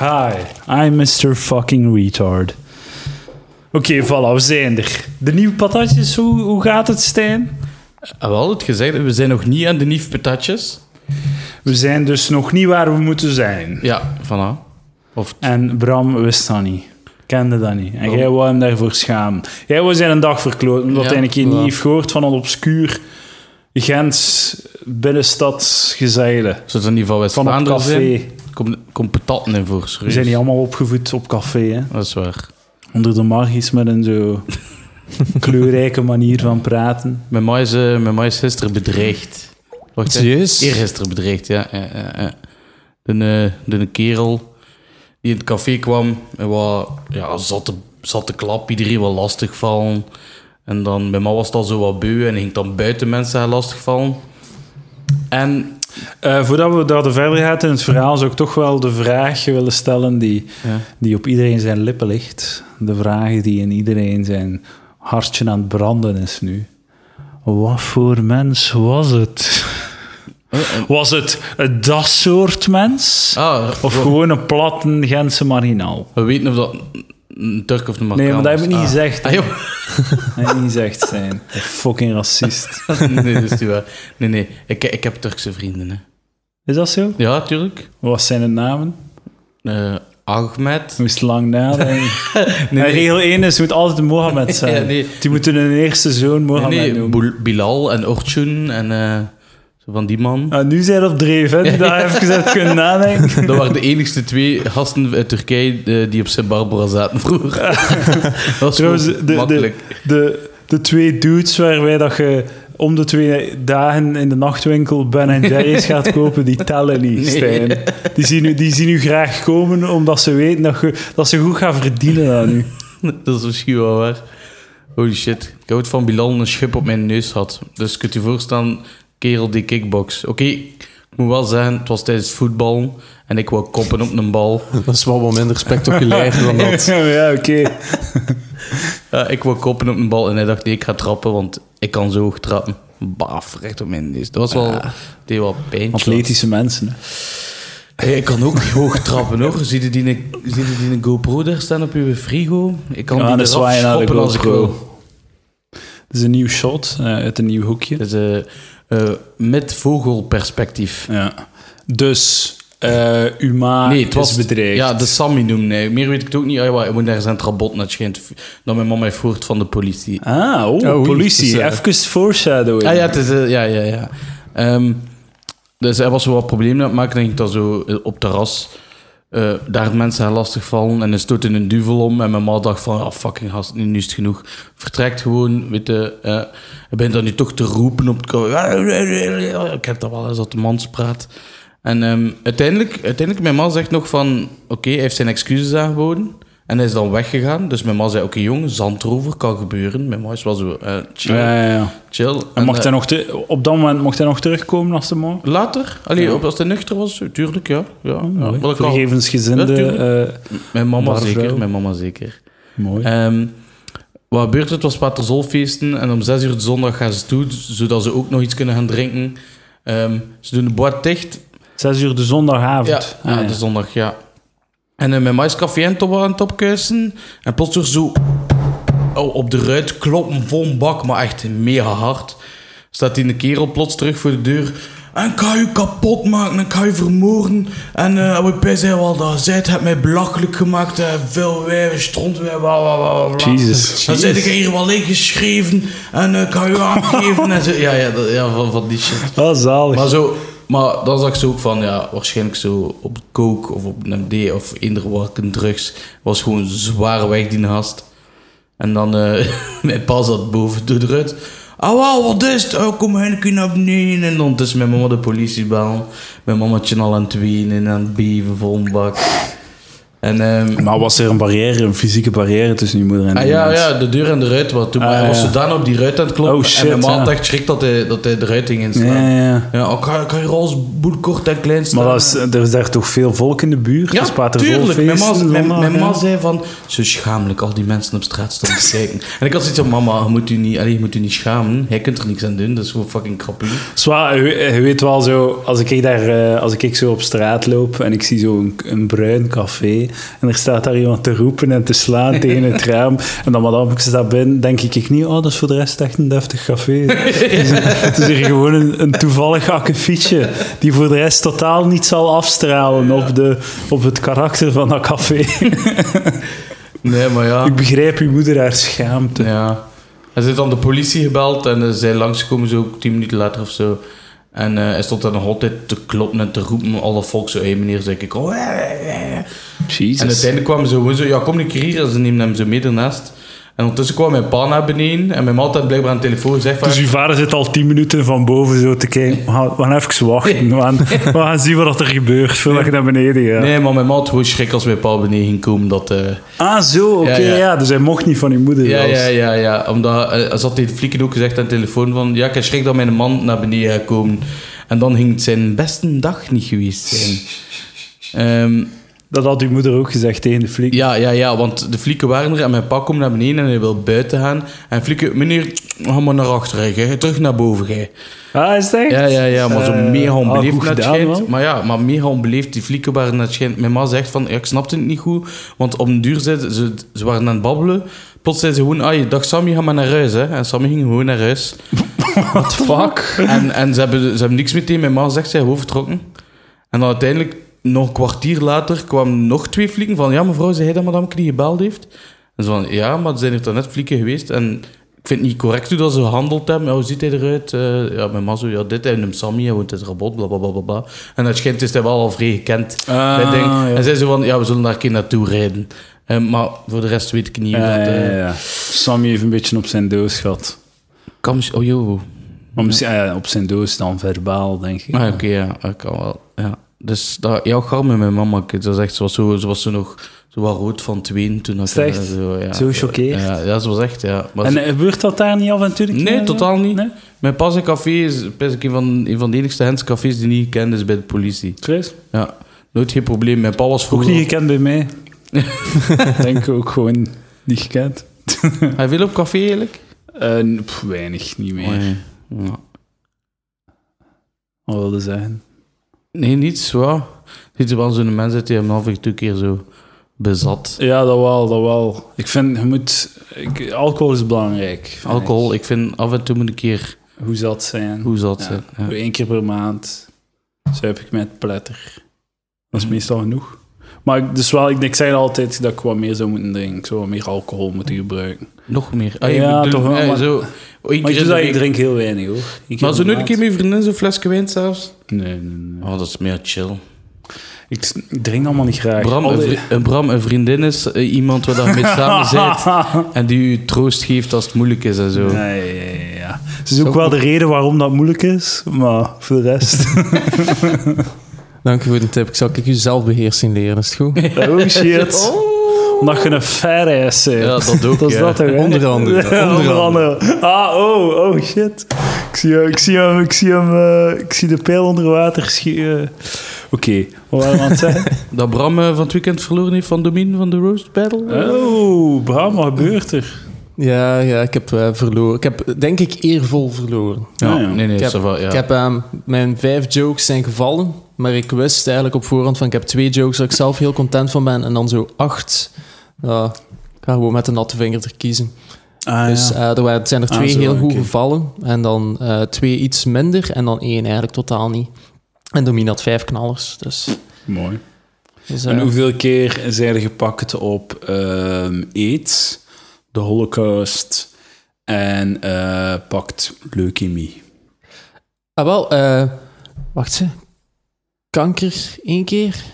Hi, I'm Mr. fucking retard. Oké, voilà, we zijn er. De nieuwe patatjes, hoe, hoe gaat het, Stijn? Ah, wel, het gezegd, we zijn nog niet aan de nieuwe patatjes. We zijn dus nog niet waar we moeten zijn. Ja, voilà. Of En Bram wist dat niet. Kende dat niet. En Oh. jij wou hem daarvoor schamen. Jij wou zijn een dag verkloten, omdat Ja, hij een keer voilà. niet heeft gehoord van een obscuur Gens binnenstad gezeilen. zoals in ieder geval West-Vlaanderen café. zijn. Kom, kom patatten in voor, We serieus. zijn niet allemaal opgevoed op café, hè. Dat is waar. Onder de margis met een zo kleurrijke manier van praten. Mijn ma is, eh, mijn ma is gisteren bedreigd. Wacht. Serieus? Eergisteren bedreigd, ja. ja, ja, ja. De, eh, de een kerel die in het café kwam en wat ja, zat, te, zat te klap, iedereen wel lastig vallen. En dan, bij mij was het al zo wat beu en ging dan buiten mensen lastig vallen. En Eh, voordat we daar verder gaan in het verhaal, zou ik toch wel de vraag willen stellen die, ja, die op iedereen zijn lippen ligt. De vraag die in iedereen zijn hartje aan het branden is nu. Wat voor mens was het? Was het dat soort mens? ah, Of gewoon een platte Gentse marginaal? we weten of dat een Turk of een Marokkaan Nee, maar dat heb ik niet Ah. gezegd. Ah. Dat heb ik niet gezegd zijn. Fucking racist. nee, dat is niet waar. Nee, nee, ik, ik heb Turkse vrienden. Hè. Is dat zo? Ja, tuurlijk. Wat zijn de namen? Eh, Ahmed. Moest lang nadenken. Nee, En regel 1 is, moet altijd Mohammed zijn. Ja, nee. Die moeten hun eerste zoon Nee, Mohammed nee, noemen. Bilal en Orçun en eh, van die man. Ah, nu zijn er op dreef, hè? Daar even hebt kunnen nadenken. Dat waren de enigste twee gasten uit Turkije eh, die op Sint Barbara zaten vroeger. dat was Trouwens, de, de, makkelijk. de, de twee dudes waarbij dat je om de twee dagen in de nachtwinkel Ben Jerry's gaat kopen, die tellen niet, Nee. Stijn. Die zien, u, die zien u graag komen, omdat ze weten dat, je, dat ze goed gaan verdienen aan u. Dat is misschien wel waar. Holy shit. Ik had van Bilal een schip op mijn neus had. Dus kunt je voorstellen, kerel die kickbox. Oké, ik moet wel zeggen, het was tijdens voetbal en ik wou koppen op een bal. Dat is wel wat minder spectaculair dan dat. ja, oké. Ik wou koppen op een bal en hij dacht, nee, ik ga trappen, want ik kan zo hoog trappen. Baf, recht op mijn neus. Dat was wel, Ja. deed wel pijn. Atletische mensen. hè. Hey, ik kan ook hoog trappen hoor. Zie je die, zie je die een GoPro daar staan op je frigo? Ik kan Ja, die eraf schoppen als ik wil. Het is een nieuw shot eh, uit een nieuw hoekje. Dat is eh, met vogelperspectief. Ja. Dus, eh uw ma nee, het was is bedreigd. Ja, de Sammy noemde hij. Meer weet ik het ook niet. Ah, ja, ik moet ergens aan het rabot schijnt. Dat mijn mama heeft gehoord van de politie. Ah, oh, Oh, oei. politie. Dus, eh, Even foreshadowing. Ah ja, het is, ja, ja, ja. Ehm, dus hij was zo wat problemen aan het maken. En ging dat zo op terras. Eh daar mensen haar lastig vallen. En hij stoot in een duvel om. En mijn ma dacht van, ah, fucking gast, nu is het genoeg. Vertrekt gewoon, weet je. eh hij bent dan nu toch te roepen op het... Ik heb dat wel eens dat de mans praat. En ehm, uiteindelijk, uiteindelijk, mijn ma zegt nog van... Oké, hij heeft zijn excuses aangeboden. En hij is dan weggegaan. Dus mijn ma zei, oké jong, zandrover kan gebeuren. Mijn ma is wel zo, eh, chill, Ja, ja, ja. chill. En mocht eh, hij nog te, op dat moment mocht hij nog terugkomen als de man? Later? Allee, op- als hij nuchter was, tuurlijk, ja. ja, Vergevensgezinde. Ja, eh, Mijn mama Barvrouw. zeker, mijn mama zeker. mooi. Ehm, wat gebeurt? Het was Paterzolfeesten en om zes uur de zondag gaan ze toe, zodat ze ook nog iets kunnen gaan drinken. Ehm, ze doen de boot dicht. Zes uur de zondagavond. Ja, Ah, ja, ja. de zondag, ja. En uh, is café aan het opkuisen. En plots zo oh, op de ruit kloppen vol een bak, maar echt mega hard. Staat die een kerel plots terug voor de deur. En ik ga je kapot maken, en ik ga je vermoorden. En uh, bij zei wel dat zij het hebt mij belachelijk gemaakt. Uh, veel wijven, bla. Jesus. Dan zit ik hier wel ingeschreven en uh, ik ga je aangeven. en zo. Ja, ja, dat, ja van, van die shit. Ah, zalig. Maar, zo, maar dan zag ze ook van, ja, waarschijnlijk zo op coke of op MD of eender welke drugs. Was gewoon zwaar weg, die gast. En dan, eh mijn pa zat boven de ruit. Ah, wauw, wat is het? Oh, kom een keer naar beneden. En dan tussen mijn mama de politie bellen. Mijn mamatje al aan het wenen en aan het beven vol een bak. En, ehm, Maar was er een barrière, een fysieke barrière tussen je moeder en ah, die ja, mens? ja, de deur en de ruit. Want toen Ah, hij was ja. zodanig op die ruit aan het kloppen. Oh, shit, en mijn ma had ja. echt schrik dat hij, dat hij de ruit ging inslaan. Ja, Ja, ja, oh, kan, kan je als boel kort en klein staan? Maar is, er is daar toch veel volk in de buurt? Ja, Dus tuurlijk. Mijn ma, mijn, ma zei van, zo schamelijk, al die mensen op straat te kijken. En ik had zoiets van, mama, je moet u niet, allee, je moet u niet schamen. Hij kunt er niks aan doen, dat is gewoon fucking krapie. Zwaar, je, weet- je weet wel zo, als ik, daar, eh, als ik zo op straat loop en ik zie zo een, een bruin café en er staat daar iemand te roepen en te slaan tegen het raam en dan madame staat binnen, denk ik, ik niet, oh, dat is voor de rest echt een deftig café. het, is, het is hier gewoon een, een toevallig akkefietje die voor de rest totaal niet zal afstralen op, de, op het karakter van dat café. Nee, maar ja. ik begrijp uw moeder haar schaamte. Ja. Hij zit dan de politie gebeld en eh, zij langskomen zo tien minuten later of zo. En eh, hij stond dan nog altijd te kloppen en te roepen. Alle volk zo, hé meneer, zeg ik. Oh, eh, eh, En uiteindelijk kwamen ze gewoon zo, ja, kom een keer hier. En ze nemen hem zo mee ernaast. En ondertussen kwam mijn pa naar beneden. En mijn ma had blijkbaar aan de telefoon gezegd van... Dus uw vader zit al tien minuten van boven zo te kijken. We gaan, we gaan even wachten. We gaan, we gaan zien wat er gebeurt voordat je naar beneden gaat. Nee, maar mijn ma had gewoon schrik als mijn pa beneden ging komen. Dat, eh, Ah, zo, oké. Ja, ja, ja. Dus hij mocht niet van uw moeder. ja, zelfs. ja, ja, ja. Omdat, eh, ze had tegen Flieken ook gezegd aan de telefoon van... Ja, ik heb schrik dat mijn man naar beneden gaat komen. En dan ging het zijn beste dag niet geweest zijn. Ehm, Dat had uw moeder ook gezegd tegen de fliek. Ja, ja, ja, want de flieken waren er en mijn pa komt naar beneden en hij wil buiten gaan. En flieken, meneer, ga maar naar achteren, gij. terug naar boven, gij. Ah, is het echt? Ja, ja, ja, maar zo Eh, mega ah, onbeleefd gedaan, schijnt. man. Maar ja, maar mega onbeleefd, die flieken waren naar het schijnt. Mijn ma zegt van, ja, ik snapte het niet goed, want op een duur zei ze, ze waren aan het babbelen. Plots zei ze gewoon, ah, dag Sammy, ga maar naar huis, hè. En Sammy ging gewoon naar huis. What the fuck? En, en ze, hebben, ze hebben niks meteen. Mijn ma zegt, zij gewoon vertrokken. En dan uiteindelijk, nog een kwartier later, kwamen nog twee flieken van... Ja, mevrouw, zei hij dat madame die gebeld heeft? En ze van, ja, maar zijn er toch net flieken geweest. En ik vind het niet correct hoe dat ze gehandeld hebben. Ja, hoe ziet hij eruit? Eh, ja, mijn ma zo, ja, dit. Hij noemt Sammy, hij woont in het rabot, bla, bla, bla, bla, bla. En het schijnt is hij wel al vrij gekend. Ah, bij ding. ja. En zij zo van, ja, we zullen daar een keer naartoe rijden. Eh, maar voor de rest weet ik niet. Dat, ja. Sammy heeft een beetje op zijn doos gehad. misschien- oh, joh. Op zijn doos dan verbaal, denk ik. Ah, oké, ja, dat kan wel. Ja. Dus dat, jouw gal met mijn mama, dat was echt, ze was zo, ze was zo nog zo wat rood van tweeën toen. dat Is ik, eh, Zo, ja. Zo gechoqueerd? Ja, ja, ze was echt, ja. Maar En ze- eh, gebeurt dat daar niet af en toe? een nee, totaal niet. Nee? Mijn pas en café is best een van, een van de enigste Hens-cafés die niet gekend is bij de politie. Chris? Ja, nooit geen probleem. Mijn pa was Ook vroeger... niet gekend bij mij. denk ook gewoon niet gekend. Hij wil op café eigenlijk? Eh, weinig, niet meer. Nee. Ja. Wat wilde zeggen? Nee, niets, waar. Ziet er wel zo'n mens uit die hem af en toe een keer zo bezat. Ja, dat wel, dat wel. Ik vind, je moet... Ik, alcohol is belangrijk. Alcohol, ik vind af en toe moet een keer. Hoe zat zijn. hoe zat Ja. zijn. Ja. Eén keer per maand zuip ik met pletter. Dat is meestal genoeg. Maar ik, dus wel, ik, ik zeg altijd dat ik wat meer zou moeten drinken. Ik zou wat meer alcohol moeten gebruiken. Nog meer. Ah, Ja, ik bedoel, toch wel, ja, maar- zo. Oh, één Maar ik, ik drink heel weinig hoor. Maar zo nooit een keer met je vriendin zo'n flesje wijn zelfs? Nee, nee, nee. Oh, dat is meer chill. Ik, ik drink allemaal niet graag. Bram, een, die- vri- een Bram, een vriendin is eh, iemand waar je mee samen zit en die u troost geeft als het moeilijk is en zo. Ja, ja, ja, ja. Het is ook wel de reden waarom dat moeilijk is, maar voor de rest... Dank u voor de tip. Ik zal ik u zelfbeheersing leren, is het goed? oh shit. Omdat je een fair ass bent. Ja, dat ook, Dat is ja. dat hè? Onder andere, Ja, onder andere. Ah, oh, oh shit. Ik zie, hem- ik zie hem, ik zie hem, eh, ik zie de pijl onder water schieten. Oké, wat waren we aan het zeggen? Dat Bram eh, van het weekend verloren heeft van Domien van de Roast Battle. Oh, Bram, wat gebeurt er? Ja, ja, ik heb eh, verloren. Ik heb, denk ik, eervol verloren. Ja, ja. nee, nee, Ik heb, ja. ik heb ehm, mijn vijf jokes zijn gevallen, maar ik wist eigenlijk op voorhand van ik heb twee jokes waar ik zelf heel content van ben en dan zo acht. Ja, ik ga gewoon met de natte vinger er kiezen. Ah, Dus eh, er waren, zijn er Ah, twee zo, heel goed gevallen en dan eh, twee iets minder en dan één eigenlijk totaal niet. En Domien had vijf knallers. Dus, Mooi. dus, En hoeveel keer zijn er gepakt op ehm AIDS, de holocaust en eh, pakt leukemie? Ah, wel, eh, wacht ze. Kanker één keer,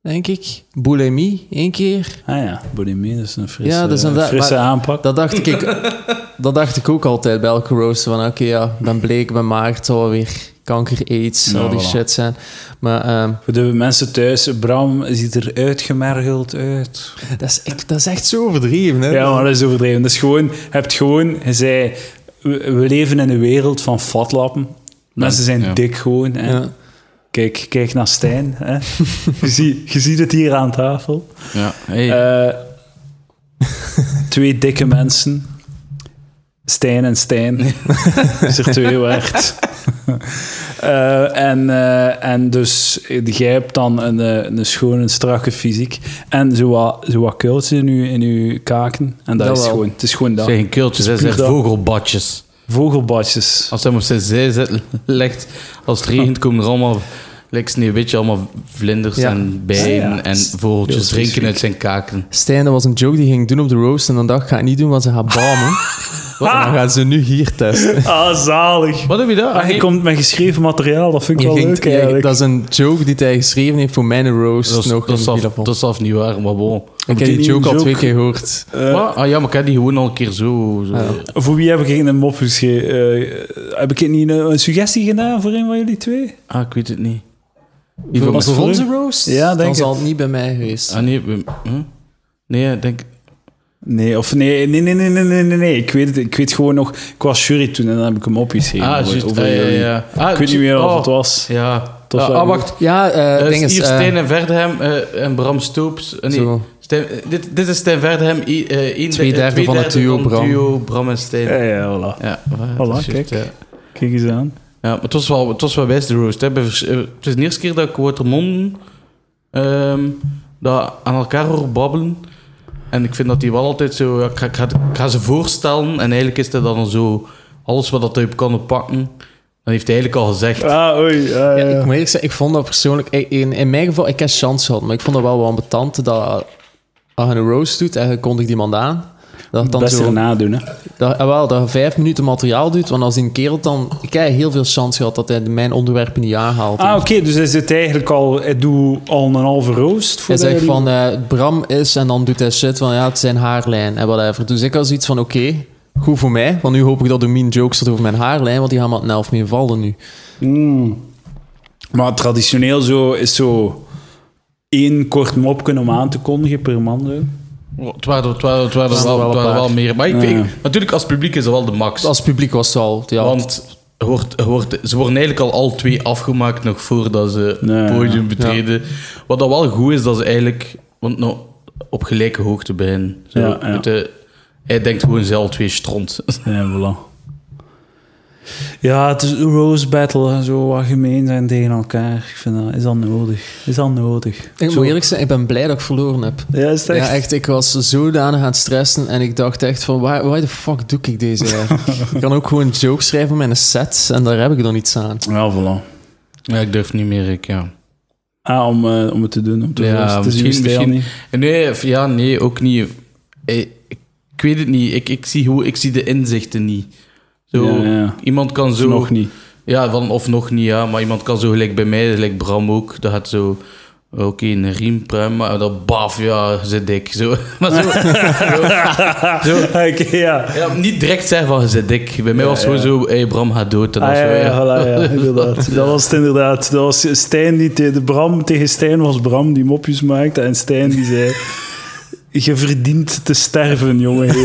denk ik. Bulimie één keer. Ah ja, bulimie, dat is een frisse, Ja, dat is frisse maar- aanpak. Dat dacht ik, dat dacht ik ook altijd bij elke roast. Van oké, ja, ben bleek, ben maagd, zal wel weer kanker, aids, Ja, al die voilà. shit zijn. Maar ehm, Voor de mensen thuis, Bram ziet er uitgemergeld uit. dat, is echt, dat is echt zo overdreven, hè? Ja, maar dat is overdreven. Dat is gewoon, je hebt gewoon, je zei, we, we leven in een wereld van fatlappen. Mensen zijn Ja. dik gewoon. Hè. Ja. Kijk, kijk naar Stijn. Hè. je, ziet, je ziet het hier aan tafel. Ja, hey. Eh, twee dikke mensen. Stijn en Stijn. is er twee waard. Eh, en, eh, en dus jij hebt dan een, eh, een schone, strakke fysiek. En zo wat, zo wat kuiltjes in je, in uw kaken. En dat, Dat is wel. gewoon, het is gewoon Het dat. zijn geen kultjes, Het zijn dat. vogelbadjes. Vogelbadjes. Als hij op zijn zij zet, legt, als het regent, komen er allemaal, lijkt sneeuwwitje, allemaal vlinders Ja. en bijen Ja, ja. en vogeltjes drinken uit zijn kaken. Stijn, dat was een joke die ging doen op de roast en dan dacht ik, ga het niet doen, want ze gaat balmen. En dan gaan ze nu hier testen. Ah, zalig. Wat heb je daar? Ah, je komt met geschreven materiaal, dat vind ik Je wel ging- leuk eigenlijk. dat is een joke die hij geschreven heeft voor mijn roast. dat is, nog dat, is dat is niet waar, maar bon. Ik heb die joke al twee keer gehoord. Eh, Wat? Ah ja, maar ik heb die gewoon al een keer zo... zo. Voor wie heb ik een mop geschreven? Eh, heb ik niet een, een suggestie gedaan voor een van jullie twee? Ah, ik weet het niet. Voor- onze roast? Ja, denk het. zal het niet bij mij geweest. Ah nee, we- hm? nee, ik denk... Nee, of nee, nee, nee, nee, nee, nee, nee, nee. Ik weet het, ik weet gewoon nog, ik was jury toen en dan heb ik hem opgeschreven. Ah, juist. over Ah, ja, jullie. ja. Ah, Ik weet niet meer oh, wat het was. Ja. Het was Ah, wel ah, wacht. Ja, ding is... hier eh, Stijn en Verdehem eh, en Bram Stoops. Nee. Stijn- dit, dit is Stijn Verdehem. i- eh, één Twee de- derde van het duo Bram. duo Bram en Stijn. Ja, ja, voilà. Ja, Voilà, dat is juist, kijk. ja. Kijk eens aan. Ja, maar het was wel, het was wel wijs de roast. Hè. Het is de eerste keer dat ik Watermonden ehm dat aan elkaar hoor babbelen. En ik vind dat die wel altijd zo... ik, ga, ik, ga, ik ga ze voorstellen en eigenlijk is dat dan zo... Alles wat dat hij op kan pakken, dan heeft hij eigenlijk al gezegd. Ah, oei. Ja, ja, Ja, ik moet eerlijk zeggen, ik vond dat persoonlijk... ik- In, in mijn geval, ik heb chance gehad, maar ik vond dat wel wel ambetant dat als je een roast doet en je kondigt iemand aan, dat het dan Best zo... erna doen, hè. Dat, ah, wel, dat je vijf minuten materiaal doet, want als een kerel dan... Ik heb heel veel chance gehad dat hij mijn onderwerpen niet aanhaalt. Ah, oké, dus hij zit eigenlijk al, hij doet al een halve roost. Hij voordat zegt van, eh, Bram is, en dan doet hij shit van, ja, het zijn haarlijn en whatever. Dus ik had zoiets van, oké, goed voor mij, want nu hoop ik dat de mean jokes er over mijn haarlijn, want die gaan maar een elf vallen nu. Mm. Maar traditioneel zo is zo één kort mopje om aan te kondigen per man. Het waren, het waren, het waren, waren wel, meer. Maar ik, ik- natuurlijk, als publiek is dat wel de max. Als publiek was het al, ja. Want er wordt, ze worden eigenlijk al al twee afgemaakt nog voordat ze het podium ja. betreden. Wat dan wel goed is, dat ze eigenlijk want nou, op gelijke hoogte beginnen. Zo, Ja, ja. met de- hij denkt gewoon zelf twee stront. Ja, voilà. Ja, het is een rose battle en zo wat gemeen zijn tegen elkaar. Ik vind dat, is dat nodig? Is dat nodig? Ik Zo- moet eerlijk zijn, ik ben blij dat ik verloren heb. Ja, is het echt? Ja, echt. Ik was zodanig aan het stressen en ik dacht echt van, waar, waar de fuck doe ik deze ik kan ook gewoon jokes schrijven met een set en daar heb ik dan iets aan. Ja, voilà. Ja, ik durf niet meer, ik, ja. Ah, om, eh, om het te doen, om te Ja, misschien- misschien- niet. Nee, ja, nee, ook niet. Eh, Ik, ik weet het niet. Ik, ik, zie hoe, ik zie de inzichten niet. Zo, Ja. Iemand kan Of zo... nog niet. Ja, van, of nog niet, ja. Maar iemand kan zo gelijk bij mij, gelijk Bram ook. Dat gaat zo... Oké, een riempruim, maar dat baf, ja, ze dik. Zo. Maar zo, zo, Oké, ja. ja, niet direct zeggen van, zit dik. Bij mij was het ja. gewoon zo, hey, Bram gaat dood. En Ah, zo, ja, voilà, ja, inderdaad. Dat was het inderdaad. Dat was Stijn die te- de Bram tegen Stijn was Bram die mopjes maakte en Stijn die zei je verdient te sterven, jongen.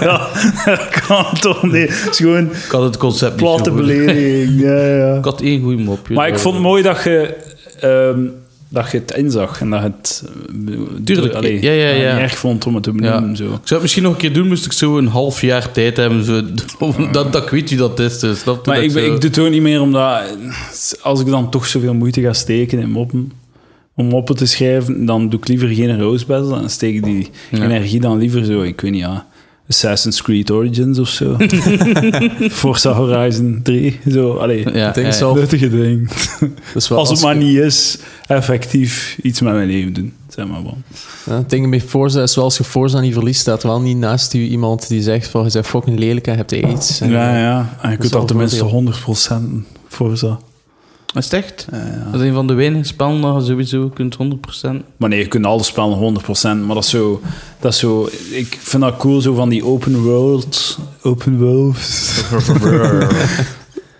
ja, dat kan toch niet. Het is gewoon Ik had het concept platte belediging. Ja, ja. Ik had één goede mopje. Maar ik vond het mooi dat je, ehm, dat je het inzag en dat je het eh, Tuurlijk, allee, ja, ja, ja. niet erg vond om het te benoemen. Ja. Zo. Ik zou het misschien nog een keer doen, moest ik zo een half jaar tijd hebben. Zo, dat, dat ik weet wie dat is. Dus, snap je? Maar Dat ik, ik doe het ook niet meer omdat als ik dan toch zoveel moeite ga steken in moppen, om moppen te schrijven, dan doe ik liever geen roast battle en steek ik die Ja. energie dan liever zo, ik weet niet, ja, Assassin's Creed Origins of zo. Forza Horizon 3, zo, allee, Ja, Ik denk ja, zelf- nuttige ding. Dus wel, Als het als maar je- niet is, effectief iets met mijn leven doen, zeg maar wel. Ja, het ding met Forza is wel, als je Forza niet verliest, staat wel niet naast u iemand die zegt van, je bent fucking lelijk en je hebt aids. En, Ja, ja, en je kunt dat tenminste voordeel. 100% Forza. Is het echt? Ja, ja. Dat is een van de weinige spellen dat je sowieso kunt 100%. Maar nee, je kunt alle spellen 100%, maar dat is zo... Dat is zo ik vind dat cool, zo van die open world... Open world...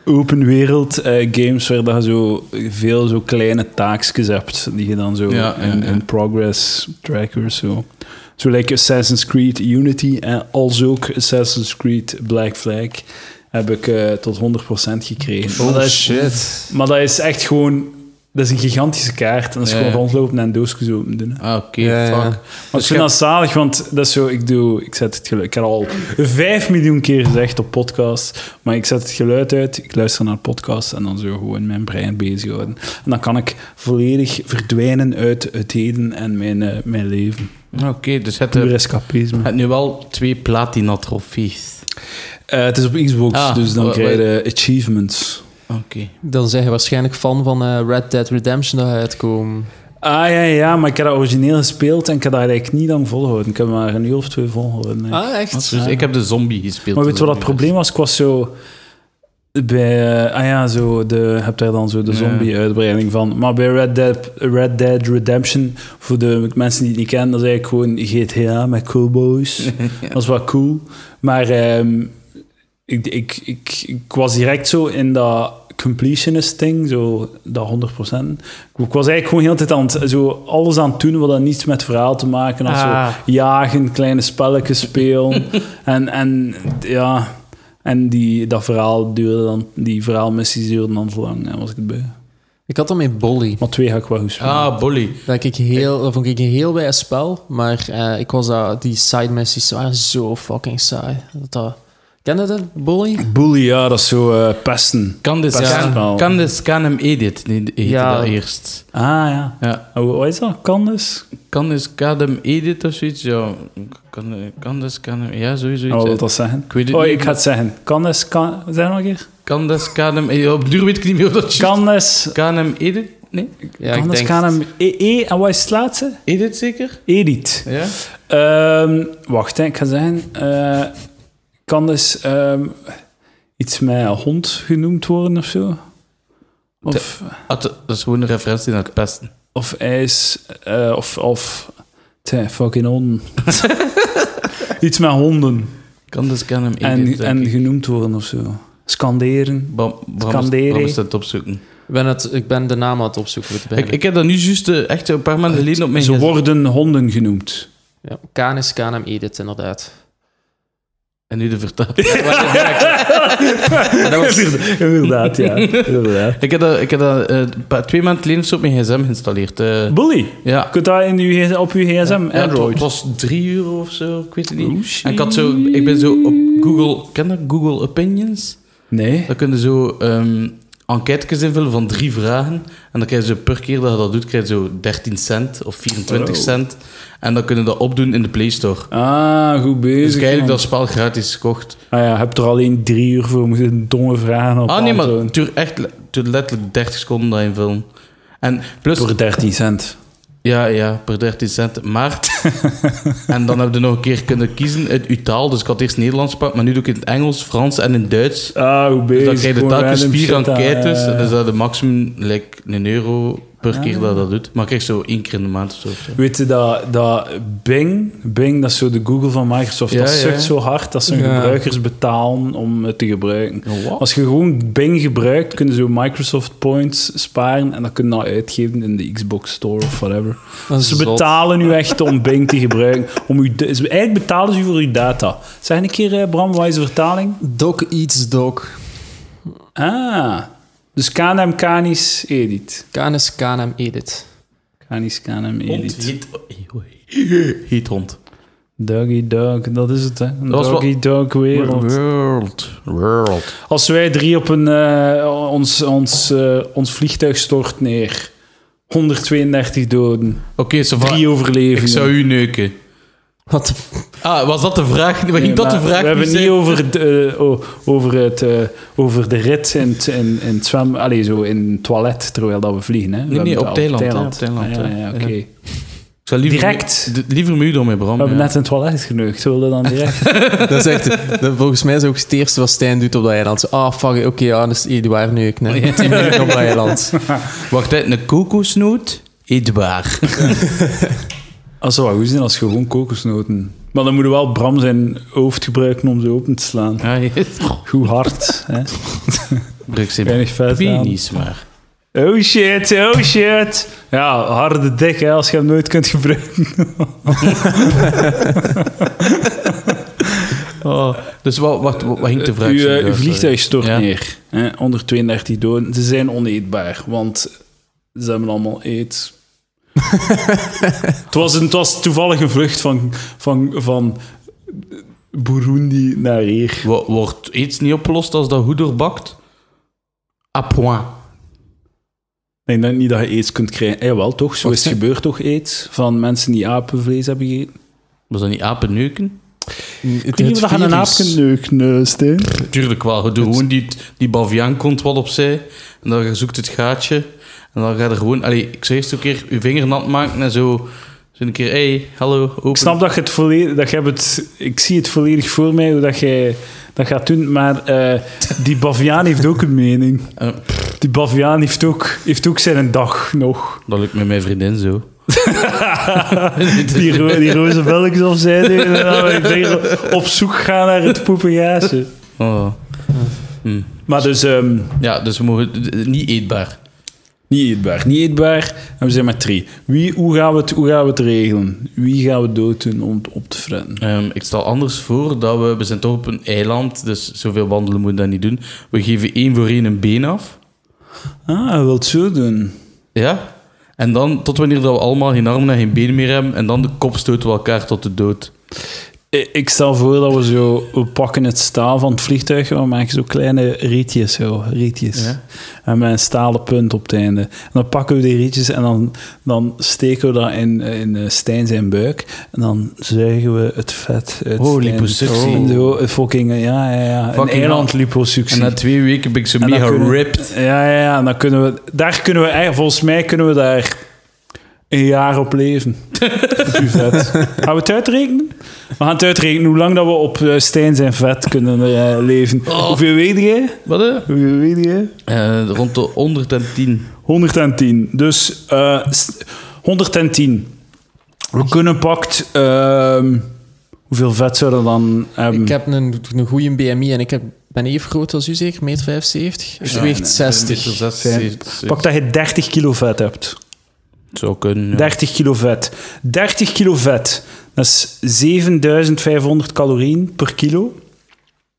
open wereld eh, games waar dat je zo veel zo kleine taakjes hebt die je dan zo Ja, in, ja. in progress trackers zo. Zo like Assassin's Creed Unity en als ook Assassin's Creed Black Flag heb ik eh, tot 100% gekregen. maar, dat is, shit. maar dat is echt gewoon... Dat is een gigantische kaart en dat is Ja, gewoon rondlopen en doosjes open doen. Ah, oké, ja. fuck. Maar Dus ik vind je- dat zalig, want dat is zo, ik doe, ik zet het geluid, ik heb al vijf miljoen keer gezegd op podcast, maar ik zet het geluid uit, ik luister naar podcast en dan zo gewoon mijn brein bezighouden. En dan kan ik volledig verdwijnen uit het heden en mijn, eh, mijn leven. Ah, Oké, dus het, Puur escapisme. hebt nu wel twee platina-trofees. Eh, het is op Xbox, Ah, dus dan krijg je achievements. Oké. Dan zijn je waarschijnlijk fan van eh, Red Dead Redemption dat uitkomen. Ah ja, ja, maar ik heb dat origineel gespeeld en ik heb dat eigenlijk niet lang volgehouden. Ik heb maar een uur of twee volgehouden. Ah, echt? Dus ik heb de zombie gespeeld. Maar weet je wat het probleem was? Ik was zo bij, eh, ah ja, zo de, je hebt daar dan zo de Ja. zombie-uitbreiding van. Maar bij Red Dead, Red Dead Redemption, voor de mensen die het niet kennen, dat is eigenlijk gewoon GTA met cowboys. Dat is wel cool. Maar ehm, ik, ik, ik, ik was direct zo in dat completionist ding, zo dat 100%. Ik was eigenlijk gewoon heel de tijd aan het, zo alles aan het doen wat dan niets met verhaal te maken had. Ah. Zo jagen, kleine spelletjes spelen. en, en ja, en die, dat verhaal duurde dan, die verhaalmissies duurden dan zo lang en was ik erbij. Ik had dat met Bolly. Maar twee ga ik wel goed spelen. Ah, Bolly. Dat, ik heel, dat vond ik een heel bij spel, maar eh, ik was dat, die side missies waren zo fucking saai. Dat, dat, ken je dat, Bolly? Bully, ja, dat is zo eh, pesten. Wel. kan de scan hem edit? Nee, heette Ja. dat eerst. Ah ja. Ja. Oh, wat is dat? Kan dus? Kan de scan hem edit of zoiets? Ja. Kan, kan de scan hem... Ja, sowieso Oh, iets. wat wil dat zeggen? Ik weet het Oh, niet. ik ga het zeggen. Kan dus, kan... Zeg nog een keer. Scan hem... Ja, op duur weet ik niet meer of dat dus... Kan hem edit? Nee? Ja, kan ik dus denk... kan hem... E, e, en wat is het laatste? Edit zeker? Edit. Ja. Ehm, wacht, hè, ik ga zeggen. eh, kan dus ehm, iets met hond genoemd worden of zo? Of, Ah, dat dat is gewoon een referentie naar het pesten. of ijs... eh, of... of tja, fucking honden. iets met honden. Kan de scan hem? En, en genoemd worden of zo. Scanderen. Bam, Scanderen. Bram is het opzoeken. Ik ben, het, ik ben de naam aan het opzoeken. Ik, ik heb dat nu juist eh, echt een paar maanden geleden op mijn Ze worden honden genoemd. Ja, Canis Canem Edit, inderdaad. En nu de vertaal. dat was, Inderdaad, ja. Inderdaad. ik heb dat, ik heb dat een paar- twee maanden geleden zo op mijn gsm geïnstalleerd. eh. Bully. ja. Je kunt dat in uw, op uw gsm, Ja, Android. het was drie uur of zo, ik weet het niet. Oh, en ik, had zo, ik ben zo op Google... Ken dat? Google Opinions? Nee. Dan kun je zo ehm enquêtes invullen van drie vragen. En dan krijg je per keer dat je dat doet, krijg je zo 13 cent of 24 Oh. cent. En dan kun je dat opdoen in de Play Store. Ah, goed bezig. Dus heb eigenlijk dat spel gratis gekocht. Ah ja, je hebt er alleen drie uur voor moeten domme vragen op Ah nee, maar het duurt echt duurt letterlijk 30 seconden dat invullen. En plus... Voor 13 cent. Ja, ja, per 13 cent. Maar... en dan heb je nog een keer kunnen kiezen uit uw taal. Dus ik had eerst Nederlands gepakt, maar nu doe ik in het Engels, Frans en in Duits. Ah, Dus bezig. dan krijg je telkens vier enquêtes. ja. En dan is dat de maximum, like, een euro per Ah. keer dat dat doet. Maar ik krijg zo één keer in de maand of zo. Weet je dat, dat Bing, Bing, dat is zo de Google van Microsoft, Ja, dat ja. sukt zo hard dat ze hun Ja. gebruikers betalen om het te gebruiken. Als je gewoon Bing gebruikt, kunnen ze zo Microsoft points sparen en dat kunnen nou uitgeven in de Xbox Store of whatever. dat Ze zot. betalen u echt om Bing te gebruiken. Om ze- eigenlijk betalen ze u voor uw data. Zeg een keer, eh, Bram, wat is de vertaling? Doc eats dog. Ah, dus KNM Canis Edit. Canis Canem Edit. Canis KNM Hond Edit. heet... Heet hond. Doggy dog, dat is het, hè? Doggy dog wereld. World. World. Als wij drie op een, eh, ons, ons, eh, ons vliegtuig stort neer. 132 doden. Oké, Drie overlevingen. Ik zou u neuken. Wat de Ah, was dat de vraag? Wat ging Nee, dat de vraag We hebben niet niet over, het, eh, o- over, het, eh, over de rit in het, in, in het zwem... Allee, zo in het toilet terwijl dat we vliegen. Hè? We nee, hebben op het Thailand, Thailand. Thailand, Ah, ja, ja, oké. Ja. Zou liever Direct. Liever dan met Bram. We hebben ja. net in het toilet geneukt. Zullen we dan direct... dat is echt, dat, volgens mij is ook het eerste wat Stijn doet op dat eiland. Ah, fuck, oké, ja, dat is Eduard nu. Ik net 10 minuten op dat eiland. Wacht, een kokosnoot? Edouard. Als zou wel goed zijn als gewoon kokosnoten Maar dan moet je wel Bram zijn hoofd gebruiken om ze open te slaan. Ja, je Goed hard, hè. gebruikt zijn Weinig vet penis maar. Oh shit, oh shit. Ja, harde dik, hè, als je hem nooit kunt gebruiken. Oh. Dus wat, wat, wat, wat ging de vraag? Eh, uw vliegtuig stort Ja. neer. Hè, onder 32 doden. Ze zijn oneetbaar, want ze hebben allemaal aids. het, was een, het was toevallig een vlucht van, van, van Burundi naar hier. Wo- Wordt iets niet opgelost als dat goed doorbakt? A point. Ik denk niet dat je aids kunt krijgen. Eh, wel toch? Zo is het gebeurd toch aids? Van mensen die apenvlees hebben gegeten? Was dat niet apenneuken? Het, Ik weet niet of je een aap kunt neuken. Tuurlijk wel. Je doet gewoon die, die baviaan komt wat opzij. En dan zoekt het gaatje. En dan ga je er gewoon... Allee, ik zou eerst een keer je vinger nat maken en zo... Zo een keer, hey, hallo, open. Ik snap dat je het volledig... Dat je hebt het, ik zie het volledig voor mij, hoe dat jij dat gaat doen. Maar eh, die baviaan heeft ook een mening. Eh, Die baviaan heeft ook, heeft ook zijn dag nog. dat lukt met mijn vriendin zo. Die, ro die roze of zij doen. En dan ben ik tegen op zoek gaan naar het poepengaasje. Oh. Hm. Maar dus... ehm, Ja, dus we mogen... Niet eetbaar. Niet eetbaar. Niet eetbaar. En we zijn met drie. Wie, hoe, gaan we het, hoe gaan we het regelen? Wie gaan we dood doen om het op te fretten? Ehm, ik stel anders voor dat we... We zijn toch op een eiland, dus zoveel wandelen moeten we dat niet doen. We geven één voor één een been af. Ah, je wilt zo doen. Ja. En dan, tot wanneer dat we allemaal geen armen en geen benen meer hebben, en dan de kop stoten we elkaar tot de dood. I- Ik stel voor dat we zo... We pakken het staal van het vliegtuig en we maken zo kleine rietjes. Zo, rietjes. Ja. En met een stalen punt op het einde. En dan pakken we die rietjes en dan, dan steken we dat in, in eh, Stijn zijn buik. En dan zuigen we het vet uit Oh, Stijn. liposuctie. En Zo, eh, fucking, eh, ja, ja, ja. Een eiland liposuctie. En na twee weken ben ik zo mega ripped. Ja, ja, ja. En dan kunnen we... Daar kunnen we... eigenlijk- Volgens mij kunnen we daar een jaar op leven. vet. Gaan we het uitrekenen? We gaan het uitrekenen hoe lang dat we op eh, Stijn zijn vet kunnen eh, leven. Oh. Hoeveel weet jij? Wat, hè? Hoeveel weet jij? Eh, rond de 110. 110. Dus eh, st- 110. We kunnen pakt... ehm, hoeveel vet zouden we dan hebben? Ik heb een, een goede BMI en ik heb, ben even groot als u zeker, meter 75. Ik Ja, weeg nee, 60. Fijn. Pak dat je 30 kilo vet hebt. Zou kunnen, ja. 30 kilo vet. 30 kilo vet. Dat is 7500 calorieën per kilo.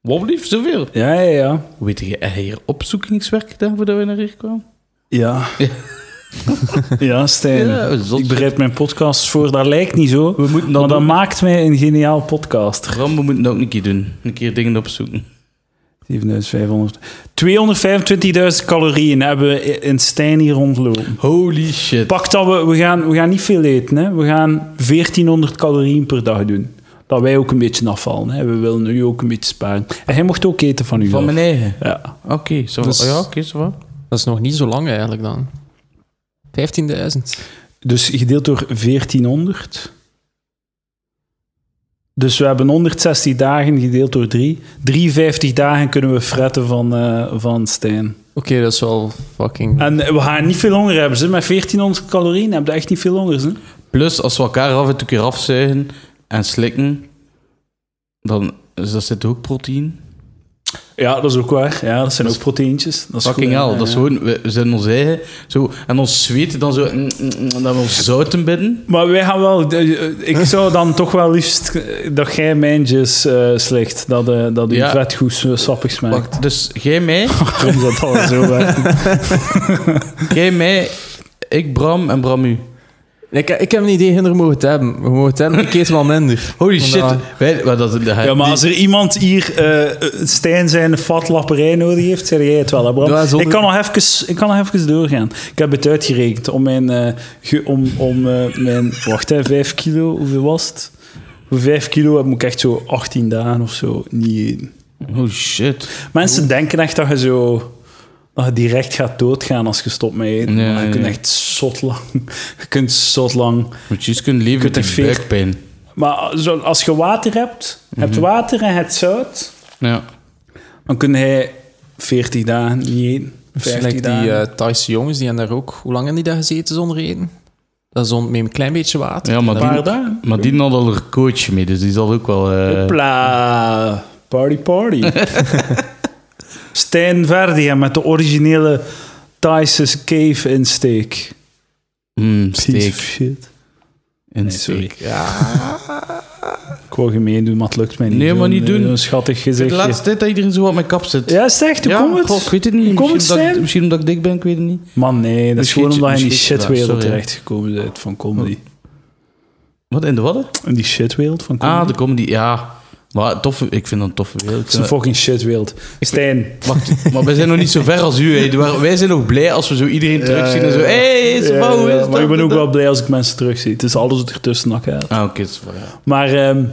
Wat lief, zoveel? Ja, ja, ja. Weet je, heb je hier opzoekingswerk gedaan voordat we naar hier kwamen? Ja. Ja, Stijn. Ja, ik bereid mijn podcast voor. Dat lijkt niet zo. We moeten Maar dat doen. maakt mij een geniaal podcaster. Bram, we moeten dat ook een keer doen. Een keer dingen opzoeken. 7500. 225.000 calorieën hebben we in Stijn hier rondlopen. Holy shit. Pak dat we, we gaan, we gaan niet veel eten. Hè. We gaan 1400 calorieën per dag doen. Dat wij ook een beetje afvallen. Hè. We willen nu ook een beetje sparen. En hij mocht ook eten van u. Van mijn eigen. Ja. Oké, zo Dus- ja, oké, zo wat. Dat is nog niet zo lang eigenlijk dan. 15.000. Dus gedeeld door 1400. Dus we hebben 160 dagen gedeeld door 3. 53 dagen kunnen we fretten van, eh, van Stijn. Oké, dat is wel fucking... En we gaan niet veel honger hebben. Ze. Met 1400 calorieën hebben we echt niet veel honger. Ze. Plus, als we elkaar af en toe keer afzuigen en slikken, dan is dat zit ook proteïne. Ja, dat is ook waar. Ja, dat zijn ook proteïntjes. Dat is Fucking hell, dat is gewoon, we zijn ons eigen, zo, en ons zweten dan zo, mm, mm, mm, dat we ons zouten bidden. Maar wij gaan wel... eh, Ik zou dan toch wel liefst eh, dat jij mijntjes eh slecht. Dat, eh dat uw Ja. vet goed sappig smaakt. Wacht, dus jij mij, Waarom dat al zo werkt. jij mij, ik Bram en Bram u. Ik, ik heb een idee, hinder mogen het hebben. We mogen het hebben, ik eet wel minder. Holy shit. uh, Wij, maar dat, dat, Ja, maar als er iemand hier eh Stijn zijn vatlapperij nodig heeft, zeg jij het wel, hè, Bram? Ja, zonder- ik, kan nog even, ik kan nog even doorgaan. Ik heb het uitgerekend om mijn... eh, ge- om, om eh, mijn wacht, hè, 5 kilo, hoeveel was het? Voor 5 kilo moet ik echt zo 18 dagen of zo niet. Oh shit. Mensen denken echt dat je zo... Dat je direct gaat doodgaan als je stopt met eten. Nee, maar je kunt nee. echt zot lang... Je kunt zot lang... Moet je kunnen leven kunt met veer- buikpijn. Maar zo, als je water hebt, hebt water en het zout... Ja. Dan kun hij 40 dagen niet eten. 50 Like die eh Thaise jongens, die hebben daar ook... Hoe lang hebben die daar gezeten zonder eten? Dat is met een klein beetje water. Ja, maar Een paar die, dagen. maar die had al een coach mee, dus die zal ook wel... eh, Hopla. Party, party. Stijn Verdier met de originele Thaise cave insteek. mm, of shit. En Nee. Ja. Ik wou gemeen doen, maar het lukt mij niet. Nee, maar niet doen. Een schattig Het is gezichtje. de laatste tijd dat iedereen zo op mijn kap zit. Ja, zeg, hoe Ja, komt het? ik weet het niet. Hoe het, misschien, omdat, ik- misschien omdat ik dik ben, ik weet het niet. Man, nee, dat is gewoon omdat je in die shitwereld terechtgekomen bent van comedy. Wat, in de wat? In die shitwereld van comedy. Ah, de comedy, ja. Maar toffe, ik vind dat een toffe wereld. Het is een fucking shitwereld. Stijn. Wacht, maar wij zijn nog niet zo ver als u. Hè. Wij- zijn nog blij als we zo iedereen terugzien en zo... Hé, hey, is Ja, hoe is maar ik ben ook wel blij als ik mensen terugzie. Het is alles wat ertussen nog gaat. Ah, oké. Maar, ehm,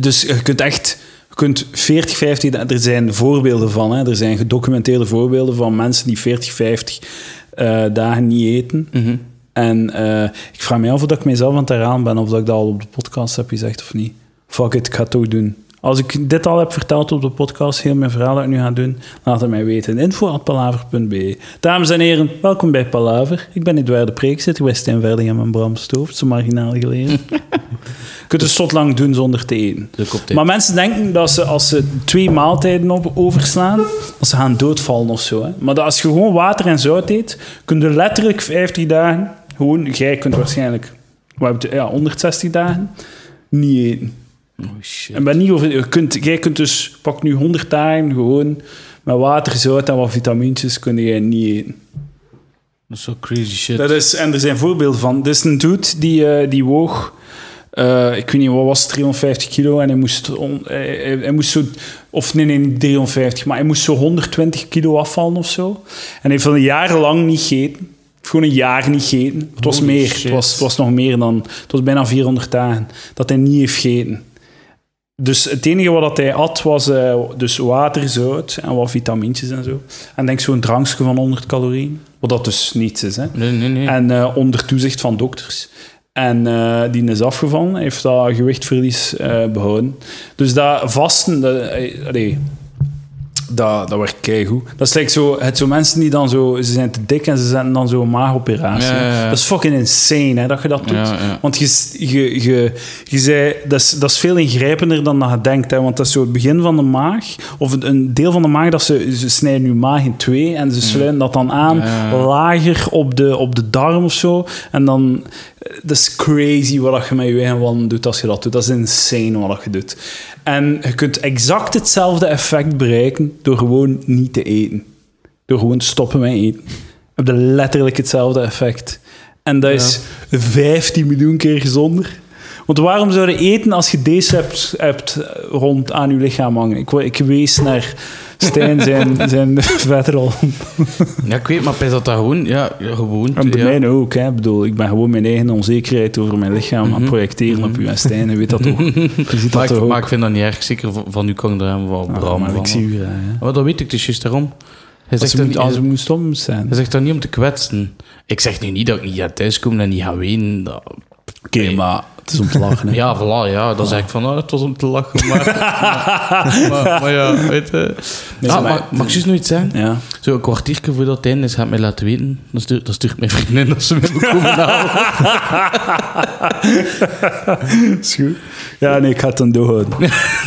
dus je kunt echt, je kunt 40, 50, er zijn voorbeelden van, hè. er zijn gedocumenteerde voorbeelden van mensen die 40, 50 eh, dagen niet eten. Mhm. En eh, ik vraag me af of dat ik mezelf aan het herhalen ben, of dat ik dat al op de podcast heb gezegd of niet. Fuck it, ik ga het toch doen. Als ik dit al heb verteld op de podcast, heel mijn verhaal dat ik nu ga doen, laat het mij weten. info.palaver.be Dames en heren, welkom bij Palaver. Ik ben Edouard de Preek, zit bij Stijn Verding en Bram Stoof, zo marginaal geleden. Je kunt het tot lang doen zonder te eten. Maar mensen denken dat ze als ze twee maaltijden op, overslaan, dat ze gaan doodvallen of zo. Hè. Maar dat als je gewoon water en zout eet, kun je letterlijk 50 dagen, gewoon, jij kunt waarschijnlijk, ja, 160 dagen, niet eten. Oh, shit. En ben niet over, je kunt, jij kunt dus, pak nu 100 dagen gewoon met water, zout en wat vitamintjes, kun je niet eten. Dat is zo crazy shit. Dat is, en er zijn voorbeelden van. Dit is een dude die, eh, die woog, eh, ik weet niet, wat was het, 350 kilo en hij moest, on- hij, hij- hij moest zo, of nee, nee, niet 350, maar hij moest zo 120 kilo afvallen of zo. En hij heeft al jarenlang niet gegeten. Gewoon een jaar niet gegeten. Het was Holy meer, het was, het was nog meer dan, het was bijna 400 dagen dat hij niet heeft gegeten. Dus het enige wat hij at was eh, dus water, zout en wat vitamintjes en zo. En denk zo'n drankje van 100 calorieën. Wat dat dus niets is, hè. Nee, nee, nee. En eh, onder toezicht van dokters. En eh, die is afgevallen, heeft dat gewichtverlies eh, behouden. Dus dat vasten, dat, allee, dat, dat werkt keigoed. Dat is like zo, het zo mensen die dan zo, ze zijn te dik en ze zetten dan zo een maagoperatie. Ja, ja, ja. Dat is fucking insane, hè, dat je dat doet. Want je, je, je, je zei, dat is, dat is veel ingrijpender dan dat je denkt. Hè, want dat is zo het begin van de maag, of een- deel van de maag, dat ze, ze snijden je maag in twee en ze sluiten dat dan aan lager op de, op de darm of zo. En dan, dat is crazy wat je met je eigen wanden doet als je dat doet. Dat is insane wat je doet. En je kunt exact hetzelfde effect bereiken door gewoon niet te eten. Door gewoon te stoppen met eten. Heb je letterlijk hetzelfde effect. En dat is 15 miljoen keer gezonder. Want waarom zou je eten als je deze hebt, hebt rond aan je lichaam hangen? Ik, ik wees naar Stijn zijn, zijn vetrol. Ja, ik weet, maar bij dat dat gewoon... Ja, gewoon... En bij ja. mij ook. Hè. Ik bedoel, ik ben gewoon mijn eigen onzekerheid over mijn lichaam aan het projecteren op u en Stijn. Je weet dat toch? Je ziet Maar dat ik, toch maar ook? ik vind dat niet erg. Zeker van, u kan ik daar wel Ah, maar van. ik zie u graag. Dat weet ik dus juist daarom. Hij Als zegt, moet, als moet stom zijn. hij zegt dat niet om te kwetsen. Ik zeg nu niet dat ik niet ga thuiskomen en niet ga wenen. Dat- Oké, maar het is om te lachen. Hè. Ja, voilà, ja. Dan zeg ik van, oh, het was om te lachen. Maar, maar, maar ja, weet je. Nee, ah, maar- maar, mag ik juist nog iets zeggen? Ja. Zo een kwartiertje voordat het einde is, gaat mij laten weten. Dan stuurt, dan stuurt mijn vriendin dat ze me moet komen halen. is goed. Ja, nee, ik ga het dan doorhouden.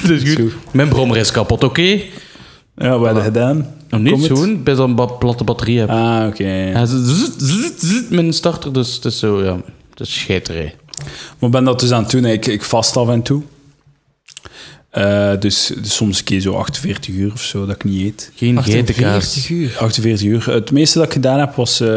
Dus goed. goed. Mijn brommer is kapot, oké? Ja, wat heb je gedaan? Nog niet, gewoon bij zo'n platte batterie heb. Ah, oké. Met een starter, dus het is zo, ja. Het is scheiterij. Maar ik ben dat dus aan het doen. Ik, ik vast af en toe. Eh, dus, dus soms een keer zo 48 uur of zo dat ik niet eet. Geen geitenkaas. 48 uur. 48 uur. Het meeste dat ik gedaan heb was eh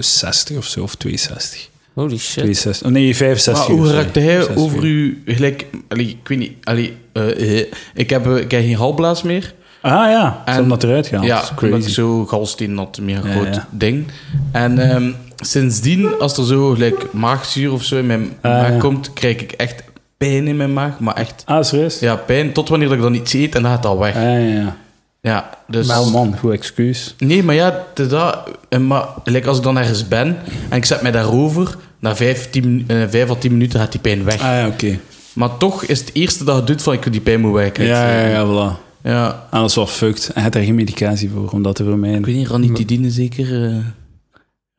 60 of zo, of 62. Holy shit. 62. Oh, nee, 65 Maar uur. hoe raakte hij 65 over u gelijk... Allee, ik weet niet... Allee, eh, eh, ik, heb, ik heb geen galblaas meer. Ah ja, En- hebben dat eruit gehaald. ja, Dat is omdat crazy. ik zo galsteen had, een mega Ja, groot ja. ding. En ehm, sindsdien, als er zo gelijk maagzuur of zo in mijn Ah, maag ja. komt, krijg ik echt pijn in mijn maag. Maar echt, Ah, serieus? ja, pijn tot wanneer ik dan iets eet en dan gaat dat weg. Ah, ja, ja. Ja, dus... Maar man, goed excuus. Nee, maar ja, dat, eh, maar like als ik dan ergens ben en ik zet mij daarover, na vijf, tien, eh, vijf à tien minuten gaat die pijn weg. Ah ja, oké. Maar toch is het eerste dat je doet van ik wil die pijn moet weg. Ja, ja, ja, voilà. ja. Ah, dat is wel fucked. Hij had daar geen medicatie voor, om dat te vermijden. Ik weet niet, ranitidine zeker?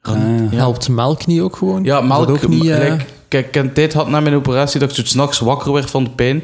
Ah. Helpt melk niet ook gewoon? Ja, melk. ook niet... eh, like, kijk, een tijd gehad na mijn operatie dat ik zo 's nachts wakker werd van de pijn.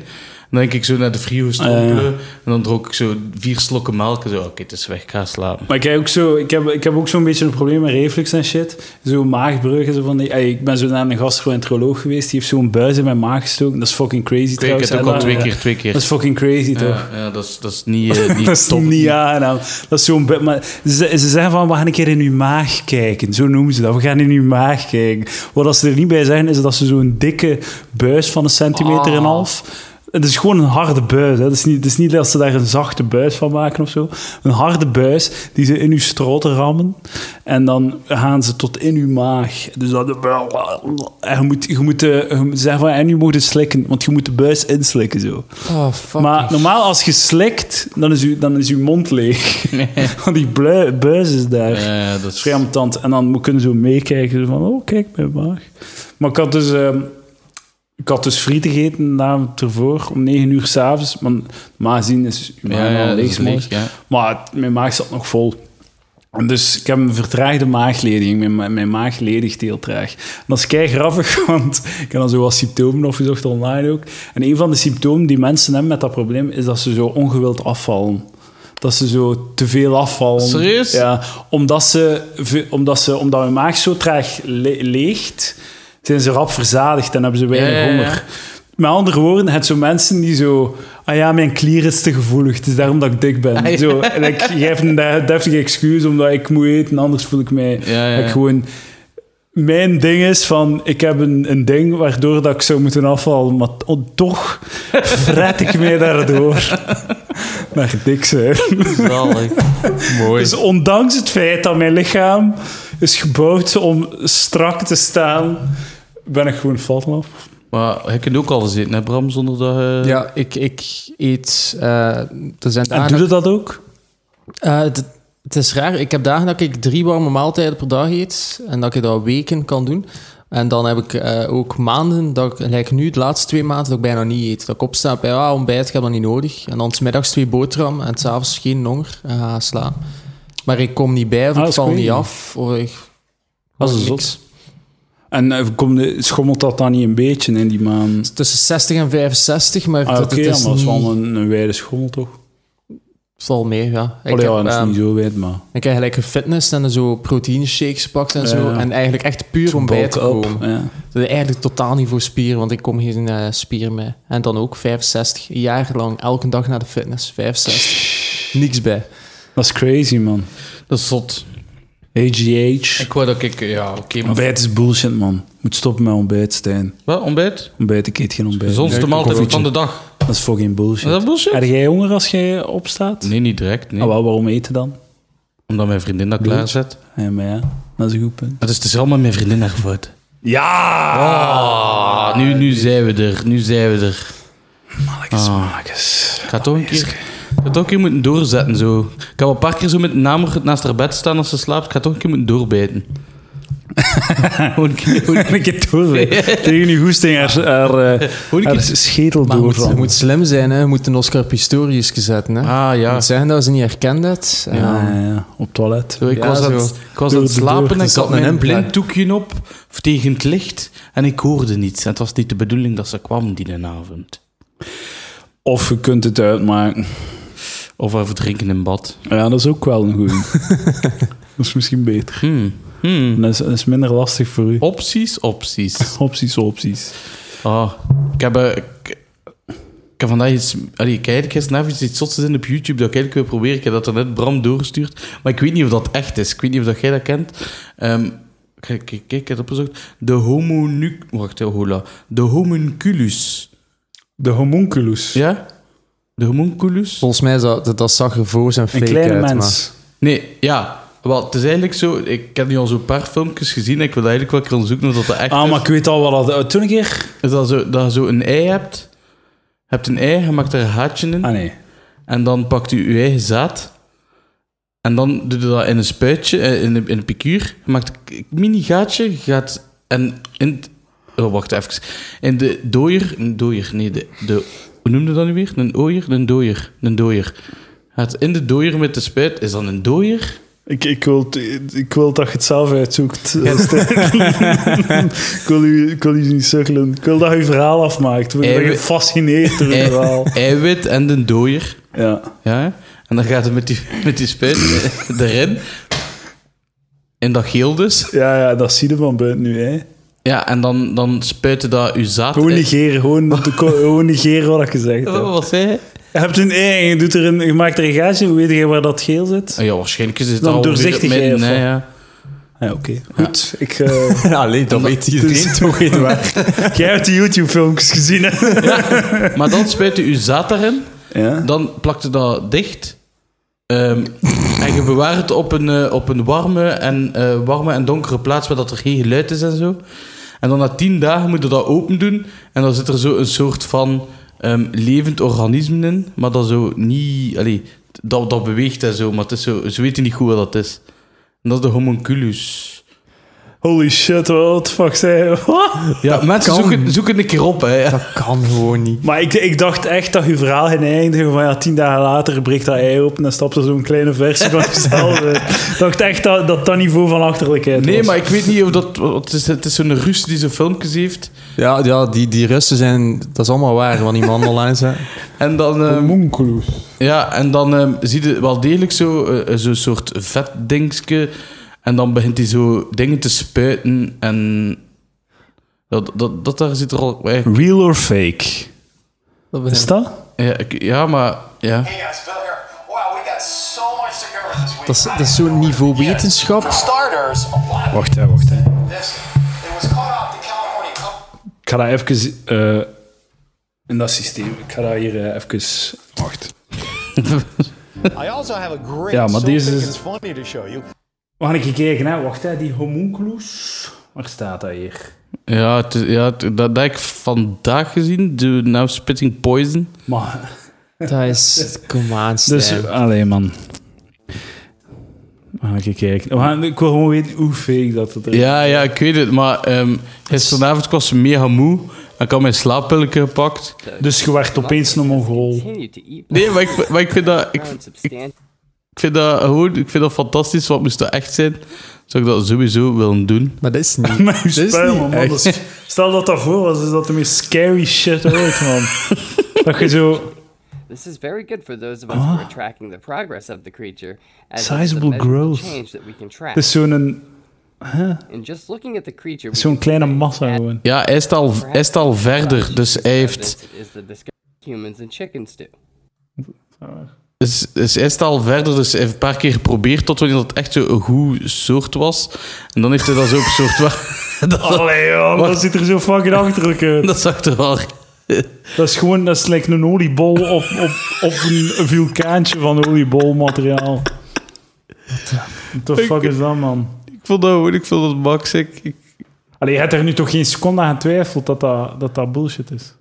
Dan denk ik zo naar de frigo strompelen. Ah. En dan dronk ik zo vier slokken melk. En zo, oké, het is weg, ik ga slapen. Maar ik heb ook, zo, ik heb, ik heb ook zo'n beetje een probleem met reflux en shit. Zo maagbrug en zo van die... Ey, ik ben zo naar een gastroenteroloog geweest. Die heeft zo'n buis in mijn maag gestoken. Dat is fucking crazy Ik trouwens. heb het ook al twee keer, twee keer. Dat is fucking crazy, toch? Ja, ja, dat is, dat is niet, eh, niet dat is top. niet aangenaam. Dat is zo'n... Maar ze, ze zeggen van, we gaan een keer in uw maag kijken. Zo noemen ze dat. We gaan in uw maag kijken. Wat ze er niet bij zeggen, is dat ze zo'n dikke buis van een centimeter en een Ah. half... Het is gewoon een harde buis. Hè. Het, is niet, het is niet dat ze daar een zachte buis van maken of zo. Een harde buis die ze in uw stroten rammen. En dan gaan ze tot in uw maag. Dus dat... En je moet, je moet, eh, je moet zeggen van, en nu moet je slikken. Want je moet de buis inslikken, zo. Oh, fuck. Maar normaal als je slikt, dan is, u, dan is uw mond leeg. Want die blui- buis is daar. Ja, dat is. En dan kunnen ze zo meekijken. Van, oh, kijk, mijn maag. Maar ik had dus... ehm, ik had dus friet gegeten de avond ervoor, om 9 uur s'avonds. Want gezien is Ja, leeg. is 's leeg, morgens. ja. Maar het- mijn maag zat nog vol. En dus ik heb een vertraagde maaglediging. Mijn, mijn maag ledigt heel traag. En dat is kei grappig, want ik heb dan zo wat symptomen opgezocht online ook. En een van de symptomen die mensen hebben met dat probleem, is dat ze zo ongewild afvallen. Dat ze zo te veel afvallen. Serieus? Ja, omdat, ze, omdat, ze, omdat hun maag zo traag le- leegt, zijn ze rap verzadigd en hebben ze weinig Ja, honger. Met andere woorden, het zo mensen die zo... Ah ja, mijn klier is te gevoelig, het is daarom dat ik dik ben. Ah. Zo, en ik geef een de- deftige excuus omdat ik moet eten, anders voel ik mij... Ik gewoon... Mijn ding is van, ik heb een, een ding waardoor dat ik zou moeten afvallen, maar oh, toch fret ik mij daardoor naar dik zijn. Zalig. Mooi. Dus ondanks het feit dat mijn lichaam is gebouwd om strak te staan, ben ik gewoon vat af. Maar je kunt ook alles eten, hè, Bram, zonder dat je... Ja, ik, ik eet... eh er zijn En dagen doe dat- je dat ook? Eh, het, is raar. Ik heb dagen dat ik drie warme maaltijden per dag eet. En dat ik dat weken kan doen. En dan heb ik eh, ook maanden, dat ik, like nu, de laatste twee maanden, dat ik bijna niet eet. Dat ik opsta bij ah, ontbijt, ik heb dat niet nodig. En dan 's middags twee boterham en s'avonds geen honger en ga slaan. Maar ik kom niet bij, of Ah, ik val niet af. Of ik, Dat is niks. zot. En eh, kom de, schommelt dat dan niet een beetje in die maand? Tussen 60 en 65, maar Ah, dat, Oké, het ja, is maar dat is niet... wel een, een wijde schommel, toch? val mee, ja. Ik, Allee, ja, heb, dat is ehm, niet zo wijd, maar... ik heb gelijk gefitness en zo proteïne shakes gepakt en Ja, zo. ja. En eigenlijk echt puur om bij te up, komen. Ja. Dat is eigenlijk totaal niet voor spieren, want ik kom geen eh, spier mee. En dan ook 65, een jaar lang, elke dag naar de fitness, 65. Niks bij. Dat is crazy, man. Dat is zot. AGH. Ik wou dat ik... Ja, oké, maar... Ontbijt is bullshit, man. Moet stoppen met ontbijt, Stijn. Wat, ontbijt? Ontbijt, ik eet geen ontbijt. Gezondste Nee, maaltijd van de dag. Dat is fucking bullshit. Is dat bullshit? Heb jij honger als jij opstaat? Nee, niet direct. Nee. Ah, wel, waarom eten dan? Omdat mijn vriendin dat Bloed. klaarzet. Ja, maar ja, dat is een goed punt. Het is dus allemaal mijn vriendin haar fout. Ja! Ah, nu, nu zijn we er. Nu zijn we er. Mannetjes, Ah. mannetjes. Ik ga toch een keer... Ik ga toch een keer moeten doorzetten, zo. Ik heb al een paar keer zo met een namer naast haar bed staan als ze slaapt. Ik ga toch een keer moeten doorbijten. Gewoon een keer... gewoon- een keer doorleggen. Tegen die hoesting haar, haar, eh, Gewoon een haar keer... schetel Maar je moet, je doorvallen. moet slim zijn, hè. je moet een Oscar Pistorius zetten. Hè. Ah, Je ja. moet zeggen dat ze niet herkend het. Ja, ja, ja, op het toilet. Zo, ik Ja, was, aan, zo. het- ik was Door het de slapen en Er ik zat had een mijn blinddoekje op tegen het licht en ik hoorde niets. En het was niet de bedoeling dat ze kwam die avond. Of je kunt het uitmaken. Of even drinken in bad. Ja, dat is ook wel een goeie. dat is misschien beter. Hmm. Hmm. Dat is, dat is minder lastig voor u. Opties, opties. Opties, opties. Ah, ik heb... eh, Ik, ik heb vandaag iets... Allee, ik heb gisteren even iets zots in op YouTube dat ik eigenlijk wil proberen. Ik heb dat er net Bram doorgestuurd. Maar ik weet niet of dat echt is. Ik weet niet of dat jij dat kent. Ehm, kijk, kijk, kijk, ik heb het opgezocht. De homonu... Wacht, hè, hola. De homunculus. De homunculus. Ja? De homunculus? Volgens mij dat, dat, dat zag er voor zijn Een fake kleine uit. mens. Nee, ja. Wel, het is eigenlijk zo... Ik heb nu al zo'n paar filmpjes gezien en ik wil eigenlijk wel een keer onderzoeken of dat, dat echt Ah, is. maar ik weet al wat dat... Toen een keer... Is dat, zo, dat je zo een ei hebt. Je hebt een ei, je maakt er een haartje in. Ah, nee. En dan pakt u uw eigen zaad. En dan doe je dat in een spuitje, eh, in een, in een piekuur. Je maakt een mini gaatje. je Gaat, en in... Oh, wacht even. In de dooier... Een dooier, nee. De, de, hoe noemde dat nu weer? Een ooier? Een dooier. Een dooier. Gaat in de dooier met de spuit. Is dat een dooier? Ik, ik, wil, ik wil dat je het zelf uitzoekt. ik, wil u, ik wil u niet sukkelen. Ik wil dat je je verhaal afmaakt. Ik ben gefascineerd door Ei- verhaal. eiwit en de dooier. Ja. Ja, en dan gaat het met die, met die spuit erin. En dat geel dus. Ja, ja, dat zie je van buiten nu. Hè. Ja, en dan, dan spuiten dat uw zaad Gewoon negeren, gewoon, gewoon negeren wat ik gezegd heb. Wat zei je? Je, hebt een, ei, je, doet er een, je maakt er een gaasje, hoe weet je waar dat geel zit? Ah Ja, waarschijnlijk is het Dan al doorzichtig, midden, wat? ja. Ja, oké. Goed. Ik, eh, Allee, dat weet iedereen dus- toch niet waar. jij hebt de YouTube-filmpjes gezien, hè? Maar dan spuit je uw zaad erin. Ja. Dan plakt je dat dicht. Ehm, en je bewaart het op een, eh, op een warme, en, eh, warme en donkere plaats waar dat er geen geluid is en zo. En dan na tien dagen moet je dat open doen. En dan zit er zo een soort van ehm, levend organisme in. Maar dat zo niet... Dat, dat beweegt en zo, maar het zo, ze weten niet goed wat dat is. En dat is de homunculus. Holy shit, what the fuck zei je? Wat? Ja, mensen kan. zoeken, zoeken een keer op, hè. Dat kan gewoon niet. Maar ik, ik dacht echt dat je verhaal ging eindigen van ja, tien dagen later breekt dat ei open en stapt er zo'n kleine versie van jezelf. Ik dacht echt dat dat, dat niveau van achterlijkheid Nee, was. maar ik weet niet of dat... Het is, het is zo'n Rus die zo'n filmpjes heeft. Ja, ja die, die Russen zijn... Dat is allemaal waar, wat die man online zei. En dan... ehm. Ja, en dan ehm, zie je wel degelijk zo, eh, zo'n soort vetdingske. En dan begint hij zo dingen te spuiten. En dat, dat, dat daar zit er al... eh, Real or fake? Dat Is dat? Ja, ik- ja, maar... Ja. Hey guys, Bill here. Wow, we got so much to cover this week. Dat is, dat is zo'n niveau wetenschap. Starters, Wacht, hè, wacht. Hè. this. It was caught off the California Cup. Ik ga dat even eh, in dat systeem. Ik ga dat hier eh, even. Wacht. I also have a great Ja, maar deze is- We gaan even kijken, hè. Wacht, hè. Die homunculus. Waar staat dat hier? Ja, het ja het- dat, dat heb ik vandaag gezien. De Now Spitting Poison. Maar, Dat is... Kom aan, dus, alleen man. We gaan even kijken. We gaan, ik wil gewoon weten hoe fake dat het is. Ja, ja, ik weet het. Maar ehm, gisteravond was ze mega moe. En ik had mijn slaappilletje gepakt. Dus je werd opeens een mongool. Nee, maar ik, maar ik vind dat... Ik vind dat gewoon... Ik vind dat fantastisch. Wat moest dat echt zijn? Zou ik dat sowieso willen doen. Maar dat is niet... Je dat is niet man. Dat is- stel dat dat voor was, is dat de meest scary shit ooit, man. dat je zo... This is very good for those of us who are tracking the progress of the creature, as Sizable growth. change that we can track. Het is zo'n and just looking at the creature, we zo'n kleine massa gewoon. Ja, hij is al, hij is al verder. Dus hij heeft... humans and chickens do. Hij is al verder. Dus hij heeft een paar keer geprobeerd tot wanneer dat echt zo een goed soort was. En dan heeft hij dat zo op soort... dat, Allee, joh, dat ziet er zo fucking achterlijk uit. dat zag er wel... Dat is gewoon, dat is like een oliebol op, op, op een vulkaantje van oliebolmateriaal. What the fuck is dat, man? Ik vond dat. Ik vond dat max. Ik, ik- Allee, je hebt er nu toch geen seconde aan getwijfeld dat dat, dat, dat bullshit is?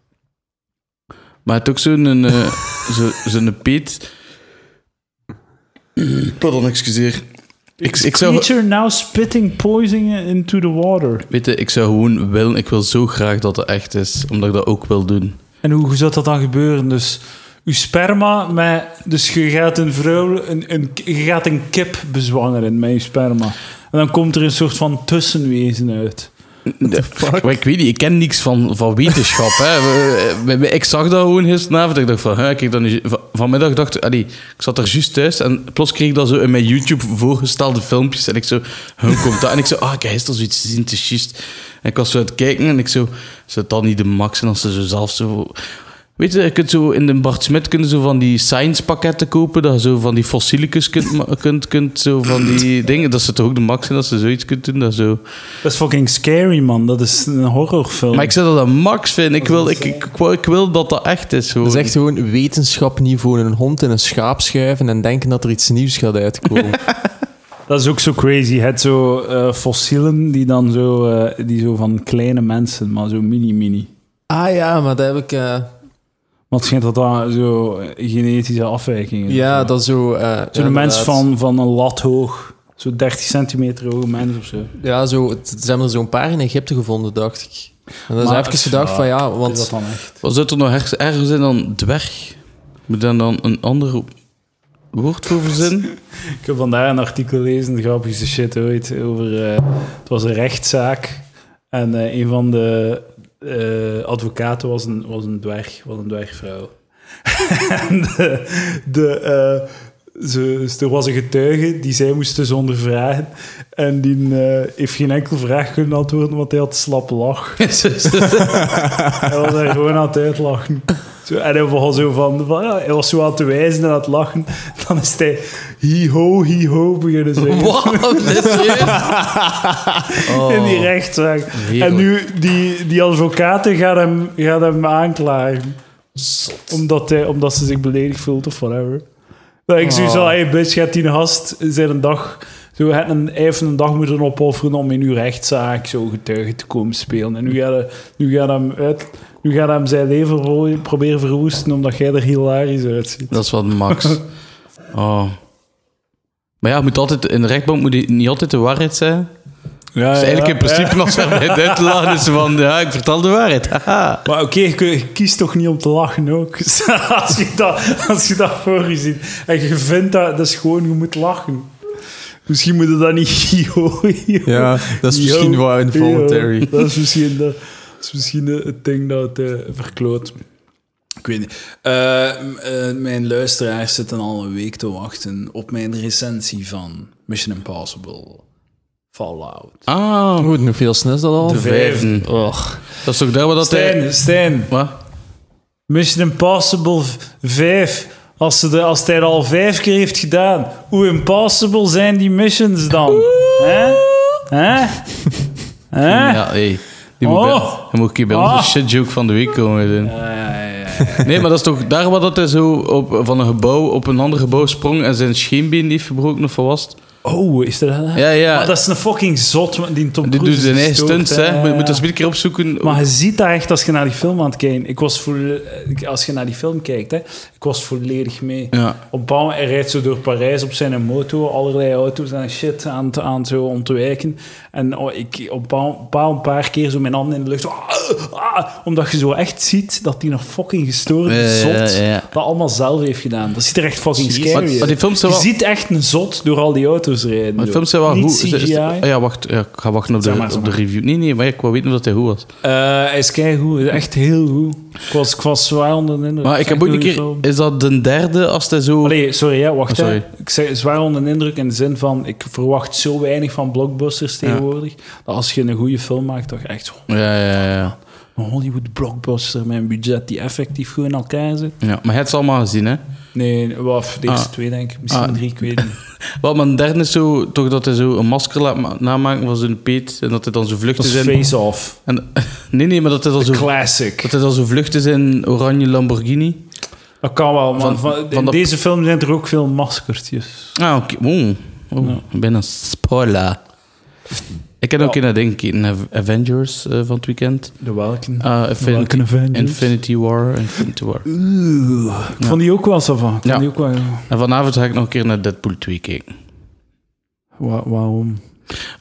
Maar het ook zo'n eh, zo, zo'n peet... Pardon, excuseer. Ik, ik zou... Creature now spitting poison into the water. Weet je, ik zou gewoon willen... Ik wil zo graag dat het echt is. Omdat ik dat ook wil doen. En hoe zou dat dan gebeuren? Dus uw sperma met... Dus je gaat een vrouw... Een, een, je gaat een kip bezwangeren met je sperma. En dan komt er een soort van tussenwezen uit. Ik weet niet, ik ken niks van, van wetenschap. Hè. Ik zag dat gewoon gisteravond. Ik dacht van, hè, kijk dan vanmiddag dacht ik, allee, ik zat er juist thuis en plots kreeg ik dat zo in mijn YouTube voorgestelde filmpjes. En ik zo, hoe komt dat? En ik zo, ah, ik heb gisteren zoiets gezien, is juist. En ik was zo aan het kijken en ik zo, zou dan niet de max zijn als ze zo zelf zo... Weet je, je kunt zo in de Bart Smit kunnen zo van die science pakketten kopen, dat je zo van die fossielicus kunt, kunt, kunt zo van die dingen. Dat ze toch ook de max zijn als ze zoiets kunt doen, dat zo... Dat is fucking scary, man. Dat is een horrorfilm. Maar ik zou dat een max vinden. Ik wil, ik, ik, ik wil, ik wil dat dat echt is. Gewoon. Dat is echt gewoon wetenschapniveau. Een hond in een schaap schuiven en denken dat er iets nieuws gaat uitkomen. Dat is ook zo crazy. Je hebt zo eh, fossielen die dan zo, eh, die zo van kleine mensen, maar zo mini-mini. ah ja, maar dat heb ik... eh, Want het schijnt dat dat zo genetische afwijkingen ja, Zo. dat is zo... eh, Zo'n ja, mens van, van een lat hoog. Zo 30 centimeter hoge mens of zo. Ja, zo, het- ze hebben er zo'n paar in Egypte gevonden, dacht ik. En dan is Maar- even gedacht van ja, Is want... dat dan echt? Wat zou er nog ergens, ergens zijn dan dwerg? Moet dan dan een andere... woord voor verzinnen? Ik heb vandaag een artikel gelezen, de grappigste shit ooit, over... eh, het was een rechtszaak en eh, een van de eh, advocaten was een, was een dwerg, was een dwergvrouw. en de... de eh, ze, dus er was een getuige die zij moesten ze ondervragen. En die eh, heeft geen enkel vraag kunnen antwoorden, want hij had slap lach. Hij was daar gewoon aan het uitlachen. Zo, en hij was zo van, van ja, hij was zo aan het wijzen en aan het lachen. Dan is hij hi-ho, hi-ho beginnen zeggen. Is serieus? In die rechtszaak. Heerlijk. En nu, die, die advocaten gaan hem, gaan hem aanklagen. Omdat, hij, omdat ze zich beledigd voelt of whatever. Dat ik zoiets van, hey bitch, gaat die gast zijn een dag... Zo, een, heeft een dag moeten opofferen om in uw rechtszaak zo getuige te komen spelen. En nu gaat hij, nu gaat hem, uit, nu gaat hem zijn leven pro- proberen verwoesten omdat jij er hilarisch uitziet. Dat is wat max. Oh. Maar ja, moet altijd, in de rechtbank moet niet altijd de waarheid zijn. Ja, Dus eigenlijk in principe als bij het uit te lachen is van, ja, ik vertel de waarheid. Haha. Maar oké, je, je kiest toch niet om te lachen ook? als, je dat, als je dat voor je ziet en je vindt dat, dat is gewoon, je moet lachen. Misschien moet je dat niet Ja, dat is misschien wel involuntary. Dat is misschien, dat, dat is misschien het ding dat het eh, verkloot. Ik weet niet. Eh, eh, mijn luisteraars zitten al een week te wachten op mijn recensie van Mission Impossible Fallout. Ah, Goed, hoeveel snel is dat al? De vijfde. Och. dat is toch daar waar dat hij... Stijn, Stijn, Wat? Mission Impossible 5. Als, ze de, als hij er al vijf keer heeft gedaan, hoe impossible zijn die missions dan? Hè? Hè? Hè? Ja, hey. Die moet, bij, Oh. die moet een keer bij Ah. onze shit joke van de week komen doen. Ja, ja, ja, ja. Nee, maar dat is toch daar waar dat hij zo op, van een gebouw op een ander gebouw sprong en zijn scheenbeen heeft gebroken of wat was het? Oh, is dat... Ja, ja. Maar dat is een fucking zot, want die Tom Die Cruise doet zijn eigen stunts, hè. Ja, Je ja, moet dat eens een keer opzoeken. Maar je ziet dat echt als je naar die film aan het kijken. Ik was voor, als je naar die film kijkt, hè, was volledig mee. Ja. Op hij rijdt zo door Parijs op zijn moto, allerlei auto's en shit aan, het- aan het zo ontwijken. En oh, ik op een paar keer zo mijn handen in de lucht. ah, ah, omdat je zo echt ziet dat hij nog fucking gestoorde Ja, ja, zot ja, dat allemaal zelf heeft gedaan. Dat ziet er echt fucking scary uit. maar die films zijn Je wel- ziet echt een zot door al die auto's rijden. Maar de zo. films zijn wel Niet goed. Is- is- CGI. ah ja, wacht. Ja, ik ga wachten op de, op de review. Nee, nee, maar ik wou weten of dat hij goed was. Eh, hij is keigoed, echt heel goed. Ik was, ik was zwaar onder de indruk. Maar ik heb ook een keer... Is dat de derde als hij zo... Sorry, hè, wacht. Oh, sorry. Hè. Ik zeg zwaar onder de indruk in de zin van... Ik verwacht zo weinig van blockbusters tegenwoordig... dat als je een goede film maakt, toch echt Ja, ja, ja. een Hollywood blockbuster met een budget die effectief goed in elkaar zit. ja. Maar hij heeft ze allemaal gezien, hè? Nee, wat, de eerste Ah. twee denk ik. Misschien Ah. drie, ik weet niet. Wel, maar een derde is zo... Toch dat hij zo een masker laat ma- namaken van zijn peet. En dat hij dan zo vlucht Dat is is in... Face Off. En, nee, nee, maar dat hij dan zo... Classic. Dat hij dan zo vlucht is in oranje Lamborghini. Dat kan wel, maar Van- van, van in deze film zijn er ook veel maskertjes. Ah, oké. Oh. Oh, ben een spoiler. Ik heb ook in dat gekeken, Av- Avengers eh, van het weekend. De welke? Ah, Infinity, welke Avengers? Infinity War. Infinity War. Oeh, ik vond die ook wel zo van. Ik vond Ja. die ook wel... En vanavond ga ik nog een keer naar Deadpool 2 kijken. Wa- waarom?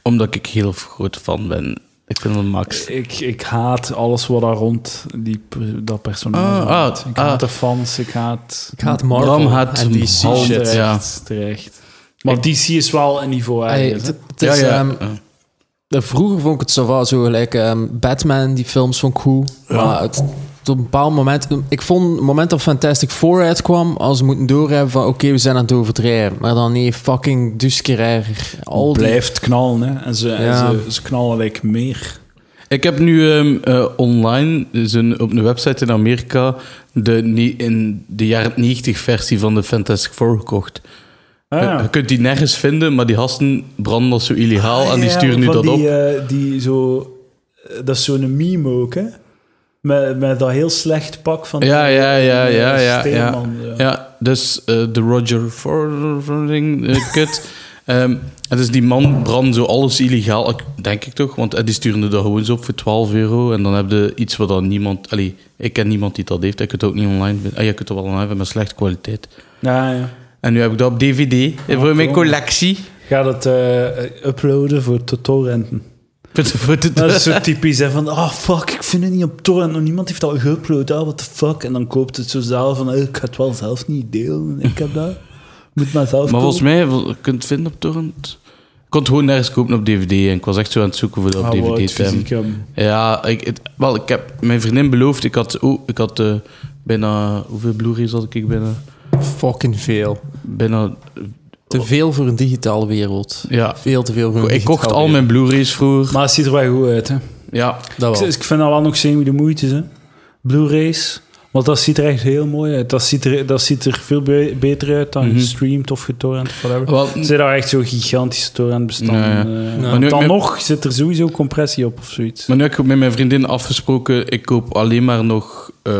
Omdat ik heel groot fan ben. Ik vind dat max. Ik, ik haat alles wat daar rond die, dat personage Ah, ah, Ik ah. haat de fans, ik haat... Ik haat Marvel Bram haat en DC shit. Shit, ja. terecht, terecht. Maar DC is wel een niveau Hey, het is, ja, ja. ehm, eh, vroeger vond ik het zo wel zo gelijk ehm, Batman, die films vond ik goed. Maar het, op een bepaald moment... Ik vond het moment dat Fantastic Four uitkwam, als ze moeten doorhebben van oké, we zijn aan het overdrijven. Maar dan nee, fucking Dusker. Al die... blijft knallen, hè. En ze, en Ja. ze, ze knallen like meer. Ik heb nu ehm, eh, online, dus een, op een website in Amerika, de, in de jaren 90 versie van de Fantastic Four gekocht. Ah, Je- ja. Je kunt die nergens vinden, maar die gasten branden dat zo illegaal en die sturen nu dat die, op. eh, die zo... eh, Dat is zo'n meme ook, hè. Met, met dat heel slecht pak van... Ja, die, ja, ja, eh, ja, ja, ja. Steelman, ja. Ja, dus eh, de Roger Fording uh, kut. Ehm, en dus die man brandt zo alles illegaal, denk ik toch? Want eh, die sturen er dat gewoon zo op voor 12 euro. En dan heb je iets wat dan niemand... Allee, ik ken niemand die dat heeft. Ik kunt het ook niet online vinden. Ah, je kunt het wel online vinden met slechte kwaliteit. Ja, ja. En nu heb ik dat op DVD eh, voor mijn collectie. Ga dat eh, uploaden voor te torrenten. Dat is zo typisch, hè, van, ah, fuck, ik vind het niet op torrent, nog niemand heeft dat geüpload, ah, what the fuck. En dan koopt het zo zelf van, eh, ik ga het wel zelf niet delen, ik heb dat. Moet maar zelf Maar volgens mij, je kunt het vinden op torrent. Ik kon het gewoon nergens kopen op DVD en ik was echt zo aan het zoeken voor dat op DVD te. Ja, ik, het, wel, ik heb mijn vriendin beloofd, ik had, oh, ik had eh, bijna, hoeveel Blu-rays had ik bijna? Fucking veel. Bijna, Te veel voor een digitale wereld. ja. Veel te veel voor een Ik kocht al mijn Blu-rays vroeger. Maar het ziet er wel goed uit, hè. Ja, Dat wel. Ik, ik vind dat wel nog semi de moeite, hè. Blu-rays. Want dat ziet er echt heel mooi uit. Dat ziet er, dat ziet er veel be- beter uit dan Mhm. gestreamd of getorrent of whatever. wel, Ze daar echt zo'n gigantische ja. eh, Maar nu- dan met- nog zit er sowieso compressie op of zoiets. maar nu heb ik met mijn vriendin afgesproken, ik koop alleen maar nog eh,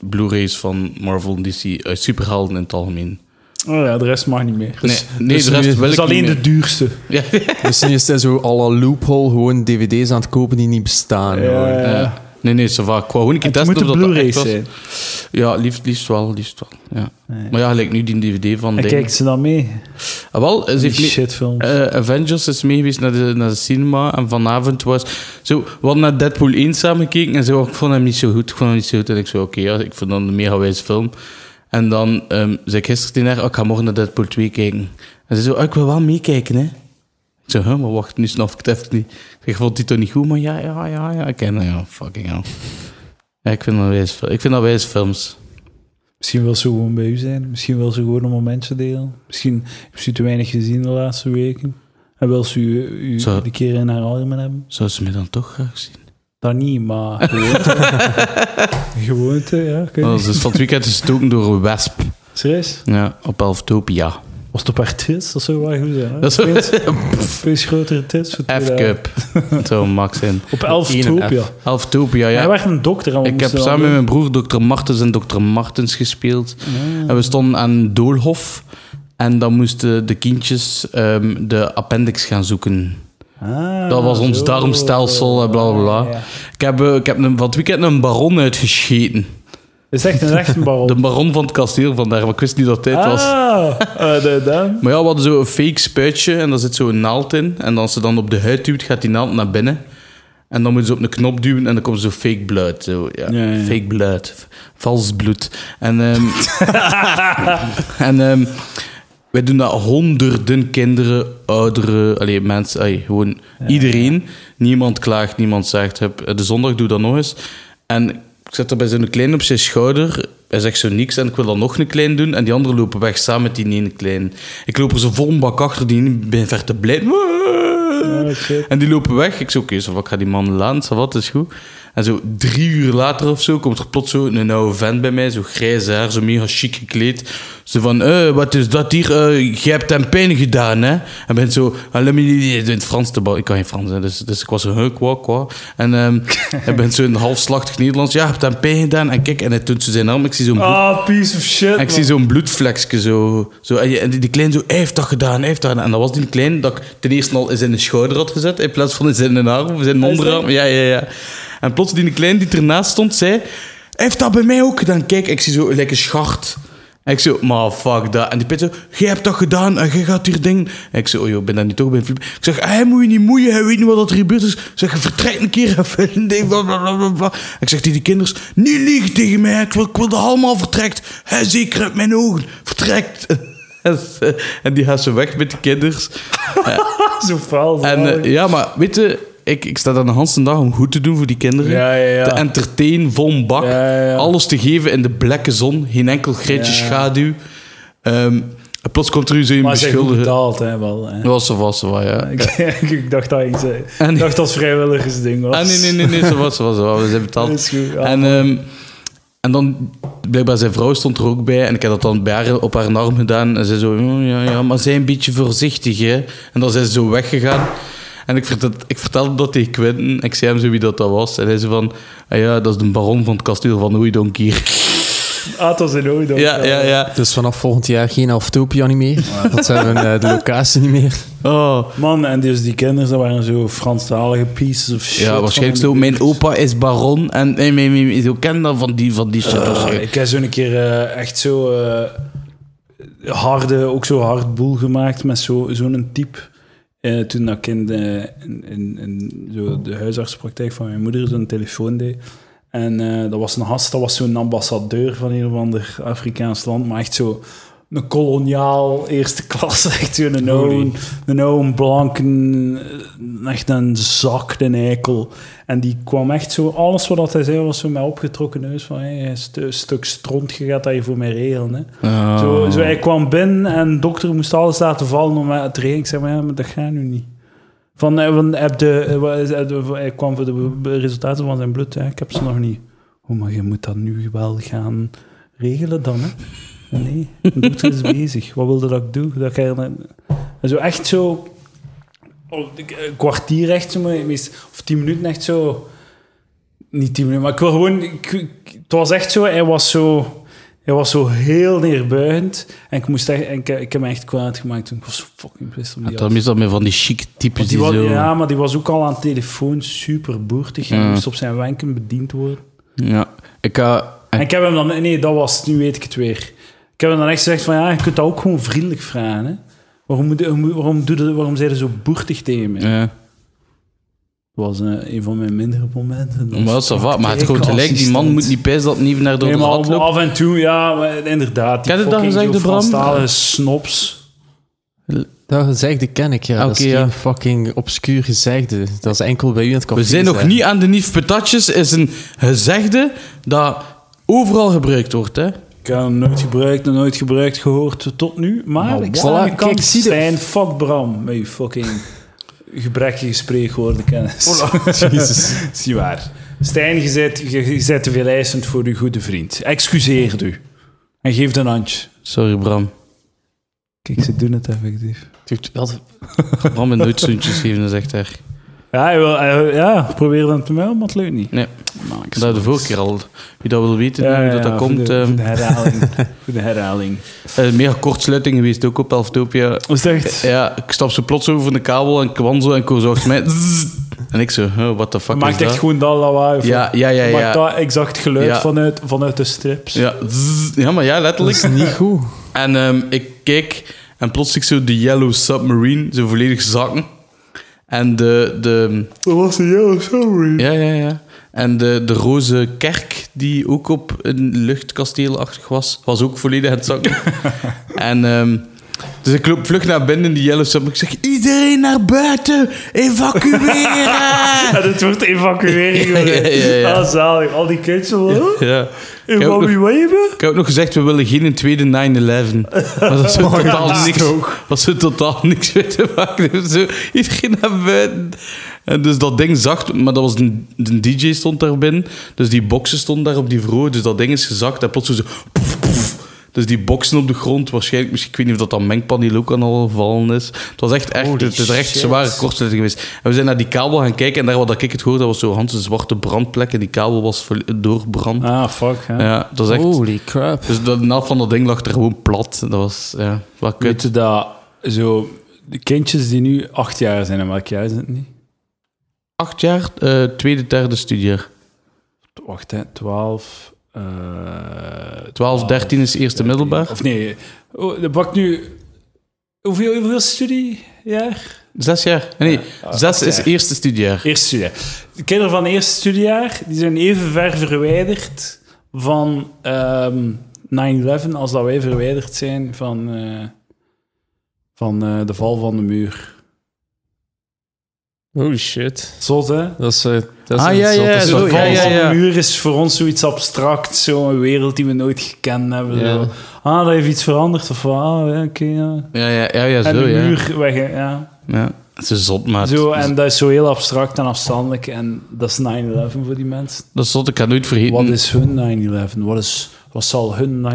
Blu-rays van Marvel en DC, uit superhelden in het algemeen. Oh ja, de rest mag niet meer. Nee, nee dus de rest nu- wil Dat ik is alleen niet de duurste. Ja, Dus nu is het zo la loophole gewoon dvd's aan het kopen die niet bestaan. Ja, hoor. ja. ja. Nee, nee, ça va. Ik wou gewoon een keer Het testen of dat echt was. zijn. Ja, liefst, liefst wel, liefst wel. Ja. Nee. Maar ja, gelijk nu die DVD van En kijkt ze dan mee? Ah, wel, ze Die heeft mee- eh, Avengers is mee geweest naar de, naar de cinema en vanavond was... Zo, we hadden naar Deadpool 1 samen gekeken en zo, ik vond hem niet zo goed, ik vond hem niet zo goed. En ik zei, oké, ja, ik vond dat een mega wijze film. En dan ehm, zei ik gisteren tegen haar, oh, ik ga morgen naar Deadpool 2 kijken. En ze zei, oh, ik wil wel meekijken, hè. Ik zei, huh, maar wacht, nu snap ik het even niet. Ik zeg, vond die toch niet goed? Maar ja, ja, ja, ja, ik ken dat, ja, fucking hell. Ja, ik vind dat wijze, fil- ik vind dat wijze films. Misschien wil ze gewoon bij u zijn. Misschien wil ze gewoon een momentje delen. Misschien heeft ze u te weinig gezien de laatste weken. En wil ze u, u Zo. een keer in haar armen hebben. Zou ze me dan toch graag zien? Dat niet, maar gewoonte. gewoonte, ja. Oh, is van het weekend gestoken door een wesp. Serieus? Ja, op Elftopia. Was het op haar tits? Dat zou wel goed zijn. Hè? Dat is Opeens grotere tits. F-cup. Zo, Max in. Op Elftopia. Elftopia, Hij ja. werd een dokter. Ik heb hij samen met mijn broer Dr. Martens en Dr. Martens gespeeld. Ah. En we stonden aan Doolhof. En dan moesten de kindjes ehm, de appendix gaan zoeken. Ah, Dat was ons zo. darmstelsel en bla bla bla. Ja. Ik heb, eh, ik heb een, van het weekend een baron uitgescheten. Het is echt een echt een baron. De baron van het kasteel vandaar, maar ik wist niet dat het tijd was. Ah, eh, de, de. Maar ja, we hadden zo een fake spuitje en daar zit zo een naald in. En als ze dan op de huid duwt, gaat die naald naar binnen. En dan moeten ze op een knop duwen en dan komt zo fake bloed. Zo, ja. Ja, ja. Fake bloed. V- Vals bloed. En, ehm en ehm, wij doen dat honderden kinderen, ouderen, allee, mensen, allee, gewoon iedereen. Niemand klaagt, niemand zegt, hup, de zondag doe dat nog eens. En ik zet er bij zo'n klein op zijn schouder. Hij zegt zo niks en ik wil dan nog een klein doen. En die anderen lopen weg samen met die ene klein. Ik loop er zo vol een bak achter, die ben ver te blij. Oh, shit. En die lopen weg. Ik zei, oké, zo, ik ga die man laten, wat, is goed. En zo drie uur later of zo komt er plots zo een oude vent bij mij, zo grijs haar, zo mega chic gekleed. Zo van, eh, wat is dat hier? Eh, je hebt hem pijn gedaan, hè? En ben zo, let me niet in het Frans te bouwen. Ik kan geen Frans, hè, dus, dus ik was zo, huh, kwa, kwa. En ehm hij bent zo in halfslachtig Nederlands, ja, je hebt hem pijn gedaan. En kijk, en hij toont zo zijn arm, ik zie zo'n bloed- Ah, piece of shit. en ik zie zo'n bloedvlekje zo. zo en, die, die klein zo, hij heeft dat gedaan, hij heeft dat gedaan. En dat was die klein dat ik ten eerste al in zijn schouder had gezet, in plaats van in zijn arm of zijn Is onderarm. Ja, ja, ja. En plots die klein die ernaast stond, zei, hij heeft dat bij mij ook gedaan. Kijk, ik zie zo lekker schart. En ik zo, maar fuck dat. En die pit zo, jij hebt dat gedaan en jij gaat hier dingen. En ik zo, oh joh, ben daar niet toch bij een film. Ik zeg, hij moet je niet moeien, hij weet niet wat er gebeurd is. Ik zeg, vertrek een keer even. Ding. Ik zeg tegen die kinders, niet liegen tegen mij. Ik wil, ik wil dat allemaal vertrekt. Hij zeker uit mijn ogen. Vertrekt. En ze- die gaat zo weg met de kinders. Zo faal. zo En eigenlijk. eh, ja, maar weet je, ik, ik sta daar de hele dag om goed te doen voor die kinderen. Ja, ja, ja. Te entertainen, vol een bak. Alles te geven in de blekke zon. Geen enkel ja. schaduw. Ehm, en plots komt er u zo goed beschuldigen. betaald, hè, wel. Hè. Was zo vast, zo, ja. Ik, ik dacht dat ik zei. En- Ik dacht dat het vrijwilligersding was. Ah, nee, nee, nee, nee, zo was, zo was, zo was. We zijn betaald. Is goed. En, ehm, en dan, blijkbaar zijn vrouw stond er ook bij. En ik heb dat dan bij haar op haar arm gedaan. En ze zo, "Oh, ja, ja, maar zij een beetje voorzichtig, hè. En dan zijn ze zo weggegaan. En ik vertelde, ik vertelde dat tegen Quentin. Ik zei hem zo wie dat, dat was. En hij zei van, ah ja, dat is de baron van het kasteel van Oeidonkier. Ah, het was in Ooit. ja, ja, ja. Dus vanaf volgend jaar geen Elftopia niet meer. Dat zijn eh, de locatie niet meer. Oh. Man, en dus die kinderen, dat waren zo Franstalige pieces of shit. Ja, waarschijnlijk zo. Mijn opa is baron. En nee, mijn, mijn, zo ken dat van die, van die shit. Ah, waarschijnlijk. ik heb zo een keer eh, echt zo eh, harde, ook zo hard boel gemaakt met zo- zo'n type. Eh, toen ik in, de, in zo de huisartspraktijk van mijn moeder zo'n telefoon deed. En eh, dat was een gast, dat was zo'n ambassadeur van een of ander Afrikaans land, maar echt zo een koloniaal eerste klas, echt zo'n oude, een oude blanke, eh, echt een zak, de eikel. En die kwam echt zo, alles wat hij zei was zo met opgetrokken neus van, hey, een stu- stuk stront, je gaat dat je voor mij regelen. Hè. Ah. Zo, zo, hij kwam binnen en de dokter moest alles laten vallen om mij te regelen. Ik zei, maar ja, maar dat gaat nu niet. Van, eh, van, heb de, eh, is- de- hij kwam voor de resultaten van zijn bloed. Ja, ik heb ze nog niet. Oh, maar je moet dat nu wel gaan regelen dan, hè? Nee, dokter is bezig. Wat wilde dat ik doe? Dat ik en zo echt zo... oh, ik- Een kwartier echt zo, of tien minuten echt zo... Niet tien minuten, maar ik wil gewoon... ik- ik- het was echt zo, hij was zo... Hij was zo heel neerbuigend. En ik, moest echt, en ik, ik heb me echt kwaad gemaakt toen. Ik was zo fucking pissed die Ja, dan is dat meer van die chic types die, die was, zo... ja, maar die was ook al aan telefoon super boertig. En Ja. moest op zijn wenken bediend worden. Ja. Ik. En ik heb hem dan... Nee, dat was. Nu weet ik het weer. Ik heb hem dan echt gezegd van... Ja, je kunt dat ook gewoon vriendelijk vragen. Hè? Waarom, moet, waarom, doe waarom zijn je zo boertig tegen me? Ja. Dat was eh, een van mijn mindere momenten. Maar dat is. Maar het gewoon gelijk, die man moet niet pijzen dat niet naar door Nee, de rat loopt. af en toe, ja, maar inderdaad. Die Ken je dat gezegd, de Bram? Snops. Dat gezegde ken ik, ja. dat is ja. geen fucking obscuur gezegde. Dat is enkel bij u in het café We zijn nog niet aan de nief patatjes, is een gezegde dat overal gebruikt wordt. Hè? Ik heb hem nooit gebruikt, nog nooit gebruikt, gehoord tot nu. Maar Maar ik voilà, kijk, zie Stijn, fuck Bram. Met je fucking gebrekkige spreekwoordenkennis. Jezus. Zie waar. Stijn, je bent, je, je bent te veel eisend voor uw goede vriend. Excuseer u. En geef een handje. Sorry, Bram. Kijk, ze doen het effectief. Bram heeft nooit zoentjes geven, dat is echt erg. Ja, hij wil, hij- ja probeer dan te melden, maar het lukt niet. Nee, Nou, ik dat de vorige keer al. Wie dat wil weten, Ja, hoe ja, dat, dat ja, komt. De, ehm, voor de herhaling. de herhaling. eh, mega kortsluiting geweest ook op Elftopia. Was het echt? Ja, ik stap zo plots over de kabel en ik wandel en ik zo achter mij... En ik zo, oh, what the fuck Maakt is echt dat? gewoon dat lawaai. Ja, wat? ja, ja, Maakt ja. dat exact geluid Ja. vanuit, vanuit de strips. Ja, ja, maar ja, Dat letterlijk. is niet goed. En ehm, ik kijk en plots zie ik zo de Yellow Submarine zo volledig zakken. En de, de, Dat was een yellow submarine. ja, ja, ja. En de, de roze kerk, die ook op een luchtkasteelachtig was, was ook volledig het zakken. en ehm, dus ik loop vlug naar binnen in die Yellow Submarine. Ik zeg, iedereen naar buiten, evacueren! En het wordt evacuering. Ja, ja, ja, ja. Ah, zalig. Al die kids huh? ja. Ik nog, Evacueren? ik heb ook nog gezegd, we willen geen tweede 9-11. Maar dat is totaal niks. Dat totaal niks mee te maken. Dus Zo, iedereen naar buiten. En dus dat ding zakt, maar dat was een, een DJ stond daar binnen. Dus die boksen stonden daar op die vrouw. Dus dat ding is gezakt en plots zo poef, poef. Dus die boksen op de grond, waarschijnlijk, misschien, ik weet niet of dat dan mengpaneel ook aan al gevallen is. Het was echt, echt, Holy het is echt shit. zware kortsluiting geweest. En we zijn naar die kabel gaan kijken en daar wat ik het hoorde, dat was zo Hans een zwarte brandplek en die kabel was doorbrand. Ah, fuck. Hè. Ja, dat echt... Holy crap. Dus de naaf van dat ding lag er gewoon plat. Dat was, ja, wat Weet kut. je dat zo... De kindjes die nu acht jaar zijn, en welk jaar is het niet? Acht jaar, eh, tweede, derde studiejaar. Wacht, hè. Twaalf... eh 12, 13 is eerste middelbaar. Of nee, oh, de bak nu... Hoeveel, hoeveel studiejaar? Zes jaar. Nee, Ja, zes acht is jaar. eerste studiejaar. Eerste studiejaar. De kinderen van eerste studiejaar die zijn even ver verwijderd van ehm 9-11 als dat wij verwijderd zijn van, eh, van eh, de val van de muur. Holy shit. Zot, hè? Dat is, eh, dat is Ah, een ja, ja, zotte zo, De ja, ja, van ja. de muur is voor ons zoiets abstract, zo'n wereld die we nooit gekend hebben. Ja. Zo. Ah, dat heeft iets veranderd, of ah, ja, oké, ja. Ja, ja, ja, ja En zo, de ja. muur weg, ja. ja. Het is zot, maat. Zo, en dat is zo heel abstract en afstandelijk. En dat is 9-11 voor die mensen. Dat is zot, ik kan nooit vergeten. Wat is hun 9-11? Wat, is, wat zal hun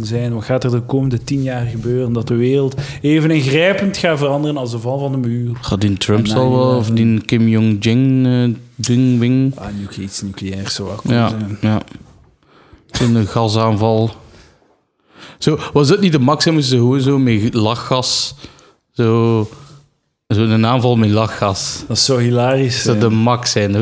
9-11 zijn? Wat gaat er de komende tien jaar gebeuren? Dat de wereld even ingrijpend gaat veranderen als de val van de muur. Gaat die Trump zal wel, 9/11. of die Kim Jong-jing, eh Ding Wing. Ah, nu iets nucleairs zou wel Ja, zijn. ja. Een gasaanval. Zo, was het niet de max? Moesten ze gewoon zo met lachgas. Zo, zo een aanval met lachgas. Dat zou hilarisch Dat zou de max zijn.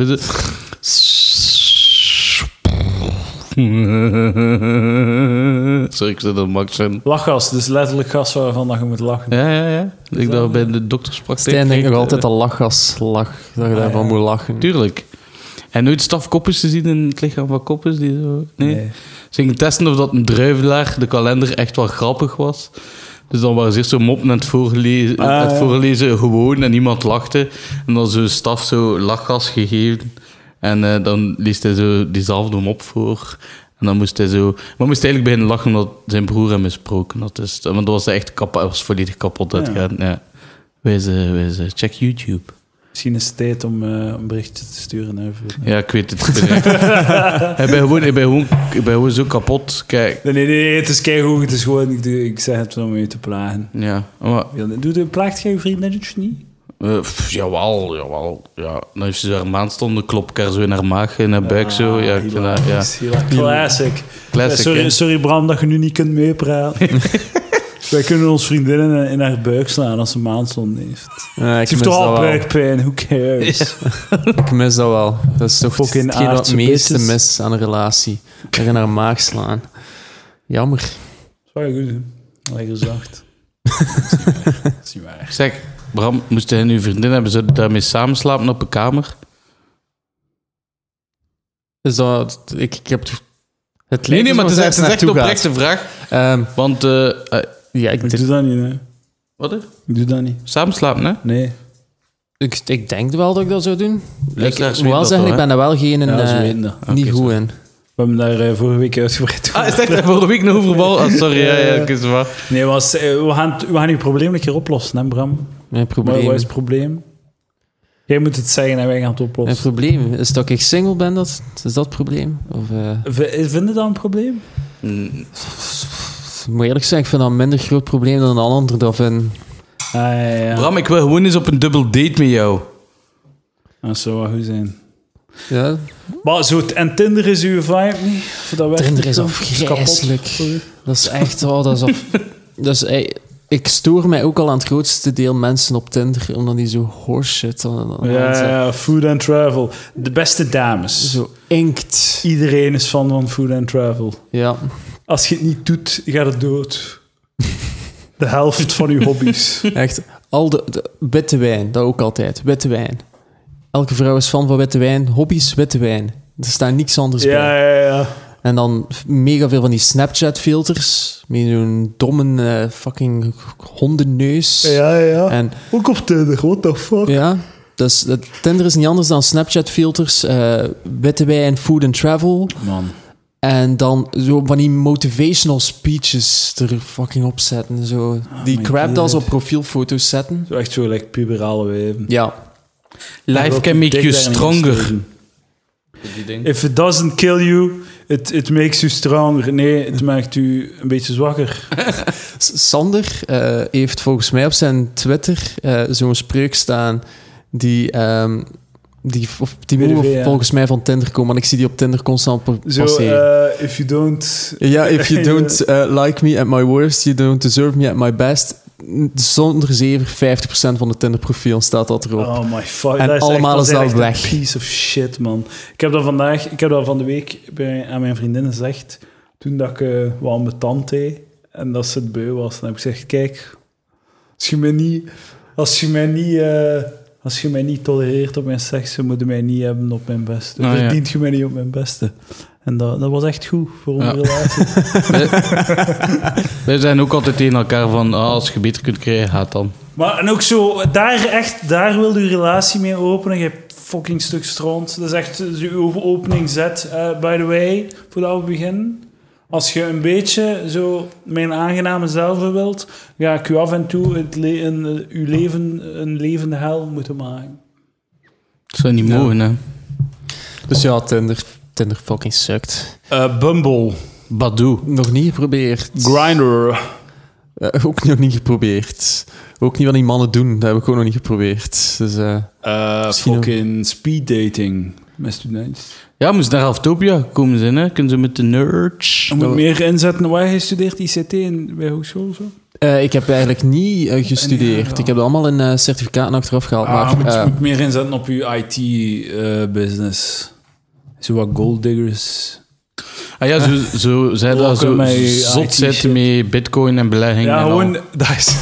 Zijn. Lachgas, dus letterlijk gas waarvan dat je moet lachen. Ja, ja, ja. Ik daar bij de dokterspraktijk. Stijn denkt nog kreeg, altijd eh, dat lachgas lach. Dat je daarvan ja. moet lachen. Tuurlijk. En nooit stafkoppers gezien in het lichaam van koppers? Die zo, nee? Nee. Ze gingen testen of dat een druivelaar, de kalender, echt wel grappig was. Dus dan waren ze eerst zo moppen aan het voorlezen, Ah, het ja. voorlezen gewoon en niemand lachte. En dan zo staf zo lachgas gegeven. En eh, dan leest hij zo diezelfde mop voor. En dan moest hij zo... Maar moest eigenlijk beginnen lachen omdat zijn broer hem misproken had. Dus, want dat was echt kapot, hij was volledig kapot uitgegaan. Ja. Wees, eh, wees, eh, check YouTube. Misschien is het tijd om eh, een berichtje te sturen Voet. Ja, ik weet het. ik ben- gewoon, ik ben gewoon, ik ben gewoon zo kapot. Kijk, Nee, nee, nee, het is keigoed. Het is gewoon, ik, doe- ik zeg het om je te plagen. ja. Maar, Doe, plaagt jij je vriendinnetje niet? Eh, pff, jawel, jawel. Ja, dan heeft ze haar maand stonden, klop ik haar zo in haar maag, in haar buik zo. Ja, ik vind dat, ja. Classic. Sorry, hè. sorry Bram dat je nu niet kunt meepraten. Wij kunnen ons vriendinnen in haar buik slaan als ze maandstond heeft. Ja, ik, Ze mis heeft toch dat al wel. buikpijn, who cares? ik mis dat wel. Dat is toch Fucking hetgeen wat het meeste mis aan een relatie. Er in haar maag slaan. Jammer. Dat is wel goed. Lekker zacht. Dat is niet waar. Zeg, Bram, moest hij nu vriendin hebben, zou je daarmee samenslapen op een kamer? Dus dat, ik, ik heb het Nee, nee, maar het is, het is echt een oprechte vraag. Ehm, Want, eh eh, ja, ik, Ik doe dat niet, hè. wat? hè? Ik doe dat niet. Samenslapen, hè? Nee. ik, ik denk wel dat ik dat zou doen. Ik wel dat zeggen, ik ben daar wel geen Ja, ze eh, weten dat. niet goed zo. in. We hebben daar vorige week uitgebreid over Ah, is voor de week nog overbal? Ah, sorry, ja, ja, waar. Nee, eh, we, gaan, we gaan je probleem een keer oplossen, hè, Bram? Mijn Maar probleem, wat is het probleem? Jij moet het zeggen en wij gaan het mijn oplossen. probleem is dat ik single ben. Dat, is dat het probleem? Of, eh, V- Vind je dat een probleem? Mm, moet eerlijk zeggen, ik vind dat een minder groot probleem dan een ander dat vinden. Ah, ja, ja. Bram, ik wil gewoon eens op een dubbel date met jou. Dat zou wel goed zijn. Ja, Maar zo, en Tinder is uw vibe niet? Of dat werkt Tinder is u? dat is echt... Oh, dat is af... dat is, ik stoor mij ook al aan het grootste deel mensen op Tinder, omdat die zo horseshit aan, aan aan Ja, zijn. ja, food and travel. De beste dames. Zo inkt. Iedereen is fan van food and travel. Ja. Als je het niet doet, gaat het dood. De helft van je hobby's. Echt, al de, de- witte wijn, dat ook altijd. Witte wijn. Elke vrouw is fan van witte wijn. Hobby's, witte wijn. Er staat niks anders bij. Ja, ja, ja. En dan mega veel van die Snapchat-filters. Met zo'n domme eh, fucking hondenneus. Ja, ja. En Ook op Tinder, what the fuck? ja, dus het Tinder is niet anders dan Snapchat-filters. eh witte wijn, food and travel. Man. En dan zo van die motivational speeches er fucking op zetten. Zo. Die my crap dat God. op profielfoto's zetten. Zo echt zo like puberale wijven. Ja, Life can make you stronger. If it doesn't kill you, it, it makes you stronger. Nee, het maakt u een beetje zwakker. Sander eh, heeft volgens mij op zijn Twitter eh, zo'n spreuk staan die, ehm, die, ja. volgens mij van Tinder komen, want ik zie die op Tinder constant pa- Zo, passeren. eh, if you don't... ja, if you don't like me at my worst, you don't deserve me at my best. Zonder zeven, 50% van het Tinder-profiel staat dat erop. Oh my fuck. En dat is allemaal echt, is dat dat echt weg. een piece of shit, man. Ik heb dat vandaag, ik heb dat van de week bij, aan mijn vriendin gezegd, toen dat ik uh, wat aan mijn tand deed, en dat ze het beu was. Dan heb ik gezegd, kijk, als je mij niet, als je mij niet, eh, als je mij niet tolereert op mijn seks, dan moet je mij niet hebben op mijn beste. Ah, ja. Verdient je mij niet op mijn beste. En dat, dat was echt goed voor onze Ja. relatie. Wij zijn ook altijd tegen elkaar van, ah, als je beter kunt krijgen, gaat dan. Maar en ook zo, daar echt, daar wil je relatie mee openen. Je hebt fucking stuk stront. Dat is echt je opening zet, eh, by the way, voordat we beginnen. Als je een beetje zo mijn aangename zelf wilt, ga ik u af en toe het le een, uw leven een levende hel moeten maken. Dat zou niet Ja. mogen, hè. Dus ja, Tinder, Tinder fucking sukt. Eh, Bumble, Badoo. Nog niet geprobeerd. Grindr. Eh, ook nog niet geprobeerd. Ook niet wat die mannen doen, dat heb ik ook nog niet geprobeerd. Dus eh, fucking speed dating met studenten. Ja, moest naar Alftopia komen zijn, hè. Kunnen ze met de nerds. Je moet meer inzetten. Waar je studeert ICT in, bij hogeschool of zo? Eh, ik heb eigenlijk niet gestudeerd. ja. Ik heb allemaal een eh, certificaten achteraf gehaald. Ah, je maar moet, je eh, moet meer inzetten op je IT-business. Zo wat gold diggers. Ah ja, zo, zo zij dat zo zot IT zitten shit. met bitcoin en belegging. Ja, en al. gewoon, dat is,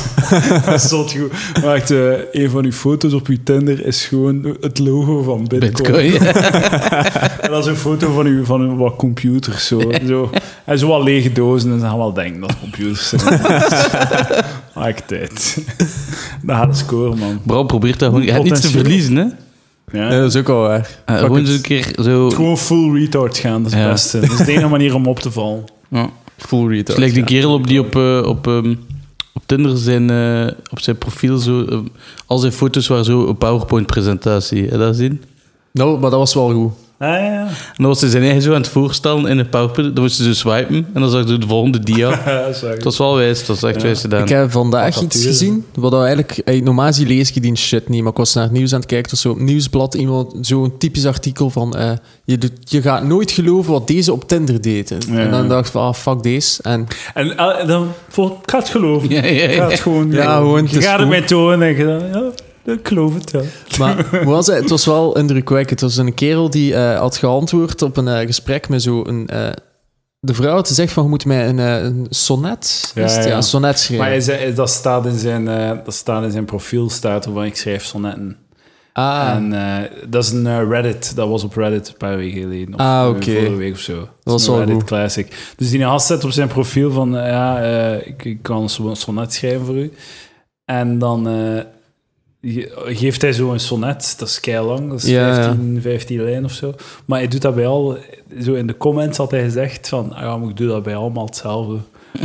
dat is zot goed. Maar echt, eh, een van uw foto's op uw Tinder is gewoon het logo van Bitcoin. bitcoin. En dat is een foto van, uw, van uw, wat computers. Zo. Zo. En zo wat lege dozen. En ze gaan wel denken dat computers zijn. ik tijd. Dat gaat een score, man. Bro, probeer dat gewoon. Je hebt niets te verliezen, hè? Ja. Dat is ook al waar. Fuck gewoon een keer zo. Gewoon full retard gaan, dat is het beste. Dat is de enige manier om op te vallen. Ja. Full retard. Gelijk die ja. kerel op die op, eh, op, ehm, op Tinder zijn, eh, op zijn profiel zo. eh, al zijn foto's waren zo een PowerPoint-presentatie. Heb je dat gezien? Nou, maar dat was wel goed. Ah, ja, ja. En dan was hij zijn eigen zo aan het voorstellen in een PowerPoint. Dan moest zo swipen en dan zag je de volgende dia. Het was wel wijs, het was echt wijs gedaan. Ik heb vandaag iets gezien, wat dat eigenlijk... eh, Normaal zie lees ik die shit niet, maar ik was naar het nieuws aan het kijken. Het was zo'n nieuwsblad, iemand, zo'n typisch artikel van... eh, je, doet, je gaat nooit geloven wat deze op Tinder deed. En dan dacht ik van, ah, fuck deze. En En eh, dan, voor, ik ga het geloven. Ja, ja, ja. Ik ga het gewoon Ja, gewoon, Je gaat het mij tonen en ja, ik geloof het wel. Maar hoe was het? Het was wel indrukwekkend. Het was een kerel die eh, had geantwoord op een eh, gesprek met zo'n... eh de vrouw had gezegd van, je moet mij een, eh, een sonnet... Ja, ja. een sonnet schrijven. Maar hij zei, dat, staat in zijn, eh, dat staat in zijn profiel, staat er van ik schrijf sonnetten. ah, En eh, dat is een Reddit, dat was op Reddit een paar weken geleden. Of Ah, oké. vorige week of zo. Dat, was wel Reddit goed. classic. Dus die gast zet op zijn profiel van, ja, eh, ik, ik kan een son- sonnet schrijven voor u. En dan eh, geeft hij zo een sonnet, dat is kei lang, dat is Ja, ja. 15, 15 lijnen of zo. Maar hij doet dat bij al, zo in de comments had hij gezegd van, ah ja, maar ik doe dat bij allemaal hetzelfde.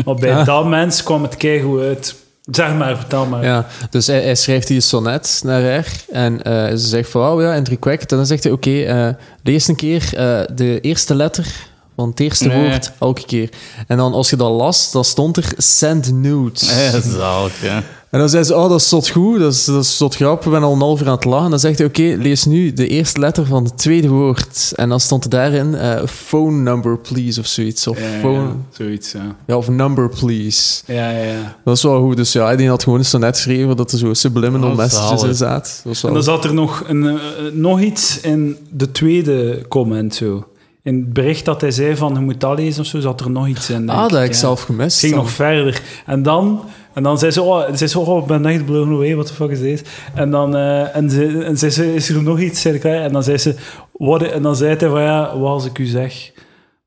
Maar bij Ja. dat mens kwam het keigoed uit. Zeg maar, vertel maar. Ja, dus hij, hij schrijft die sonnet naar haar en eh, ze zegt van, oh ja, indrukwekkend. En dan zegt hij, oké, eh, lees een keer eh, de eerste letter van het eerste Nee. woord elke keer. En dan als je dat las, dan stond er send nudes. Ja, zalig, ja. En dan zei ze, oh, dat is tot goed, dat is, dat is tot grap, we zijn al een half uur aan het lachen. En dan zegt hij, oké, lees nu de eerste letter van het tweede woord. En dan stond er daarin, eh, phone number please, of zoiets. Of, Ja, phone, ja, zoiets, ja. ja, of number please. Ja, ja, ja. Dat is wel goed. Dus ja, die had gewoon een sonnet geschreven dat er zo subliminal Oh, messages in zaten. Wel... En dan zat er nog, een, eh, nog iets in de tweede comment zo. In het bericht dat hij zei van je moet dat lezen of zo, zat er nog iets in. ah, dat heb ik ja. zelf gemist. Het ging dan. nog verder. En dan, en dan zei ze, oh, zei ze, oh ik ben echt blown away, what the fuck is dit? En dan eh, en ze, en zei ze, is er nog iets? Zei ik, ja. En dan zei ze, wat, en dan zei hij van, ja, wat als ik u zeg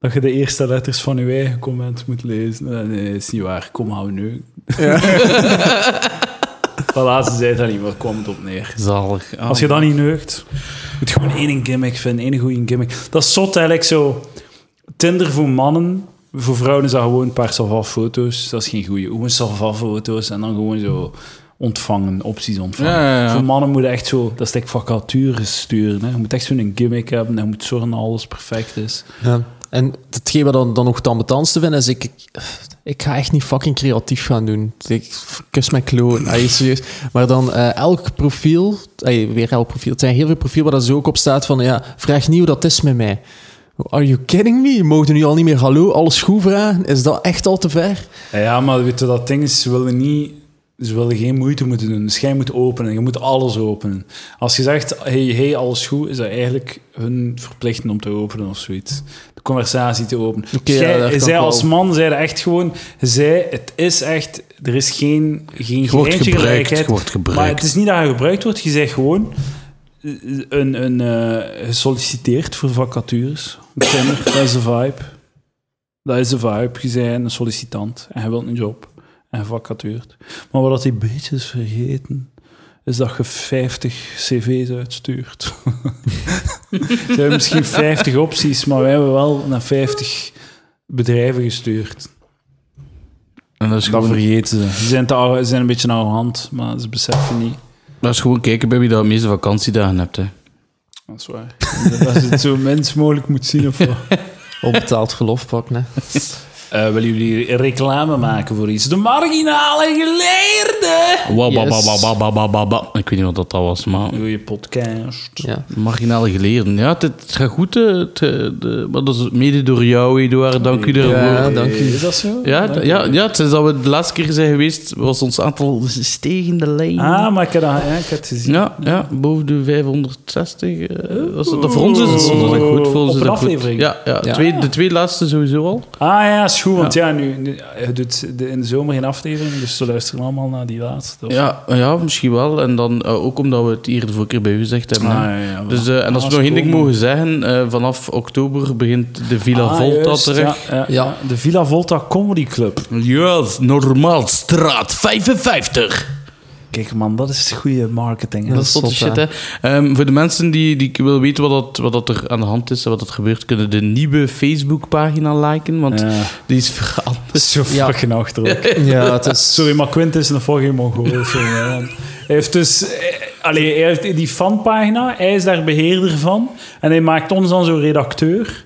dat je de eerste letters van uw eigen comment moet lezen? Nee, nee, is niet waar. Kom, hou nu. Ja. Voilà, ze zei dat niet, maar het op neer. Zalig. Ah, Als je dat niet neugt, moet je gewoon één gimmick vinden, één goede gimmick. Dat is zot eigenlijk zo. Tinder voor mannen, voor vrouwen is dat gewoon een paar salva-foto's. Dat is geen goede. Gewoon salva-foto's en dan gewoon zo ontvangen, opties ontvangen. Ja, ja, ja. Voor mannen moet je echt zo, dat is like vacatures sturen. Hè. Je moet echt zo'n gimmick hebben en je moet zorgen dat alles perfect is. Ja. En hetgeen wat dan, dan nog het ambetantste vind, is ik, ik, ik ga echt niet fucking creatief gaan doen. Ik kus mijn kloon, serieus. Maar dan eh, elk profiel, ay, weer elk profiel, het zijn heel veel profielen waar dat zo ook op staat van, ja, vraag niet hoe dat is met mij. Are you kidding me? Je mogen nu al niet meer hallo, alles goed vragen? Is dat echt al te ver? Ja, maar weet je, dat ding is, ze willen niet... Ze willen geen moeite moeten doen. Dus jij moet openen. Je moet alles openen. Als je zegt, hey, hey, alles goed, is dat eigenlijk hun verplichting om te openen of zoiets. De conversatie te openen. Oké, Dus ja, jij, zij als man zei echt gewoon... Zei, het is echt... Er is geen, geen wordt gebruikt, gelijkheid. wordt gebruikt. Maar het is niet dat je gebruikt wordt. Je zegt gewoon... Een, een, eh, gesolliciteerd voor vacatures. dat is de vibe. Dat is de vibe. Je bent een sollicitant en je wilt een job. En je vacatuurt. Maar wat hij een beetje is vergeten, is dat je 50 cv's uitstuurt. Ze hebben misschien 50 opties, maar wij hebben wel naar 50 bedrijven gestuurd. En dat is, Dat gewoon, vergeten ze. Ze zijn, te, ze zijn een beetje arrogant, maar ze beseffen niet. Dat is gewoon kijken bij wie dat de meeste vakantiedagen hebt. Hè. Dat is waar. Dat je het zo minst mogelijk moet zien of wat. Onbetaald verlof pakken, Eh, willen jullie reclame maken voor iets? De marginale geleerde! Yes. Ik weet niet wat dat was, maar... Goeie podcast. Ja. Marginale geleerden. Ja, het, het gaat goed. eh, Het, eh, de, maar dat is mede door jou, Eduard. Dank u daarvoor. Ja, dank u. Is dat zo? Ja, ja, ja, sinds dat we de laatste keer zijn geweest, was ons aantal stijgende lijn. Ah, maar ik heb, dat, ja, ik heb het gezien. Ja, ja, boven de 560. eh, was dat, voor ons is het goed. Voor ons Op is dat goed. ja, Ja. Twee, de twee laatste sowieso al. Ah ja, is goed, want ja, nu, nu je doet de, in de zomer geen aflevering, dus ze luisteren allemaal naar die laatste. Of- Ja, ja, misschien wel. En dan eh, ook omdat we het hier de vorige keer bij u gezegd hebben. Ah, hè. ja, ja, Dus, eh, en als Ah, we nog één ding mogen zeggen, eh, vanaf oktober begint de Villa Ah, Volta juist, terug. Ja, ja, Ja. ja. de Villa Volta Comedy Club. Ja, Normaalstraat 55. Kijk man, dat is goede marketing. hè. Dat is tot shit, hè. Ehm, voor de mensen die, die willen weten wat, dat, wat dat er aan de hand is en wat er gebeurt, kunnen de nieuwe Facebookpagina liken, want Ja. die is veranderd. Zo Ja. fucking achterlijk. Ja, het is... Sorry, maar Quint is een fucking mongool. sorry, Hij heeft dus... eh, Allee, hij heeft die fanpagina, hij is daar beheerder van. En hij maakt ons dan zo redacteur.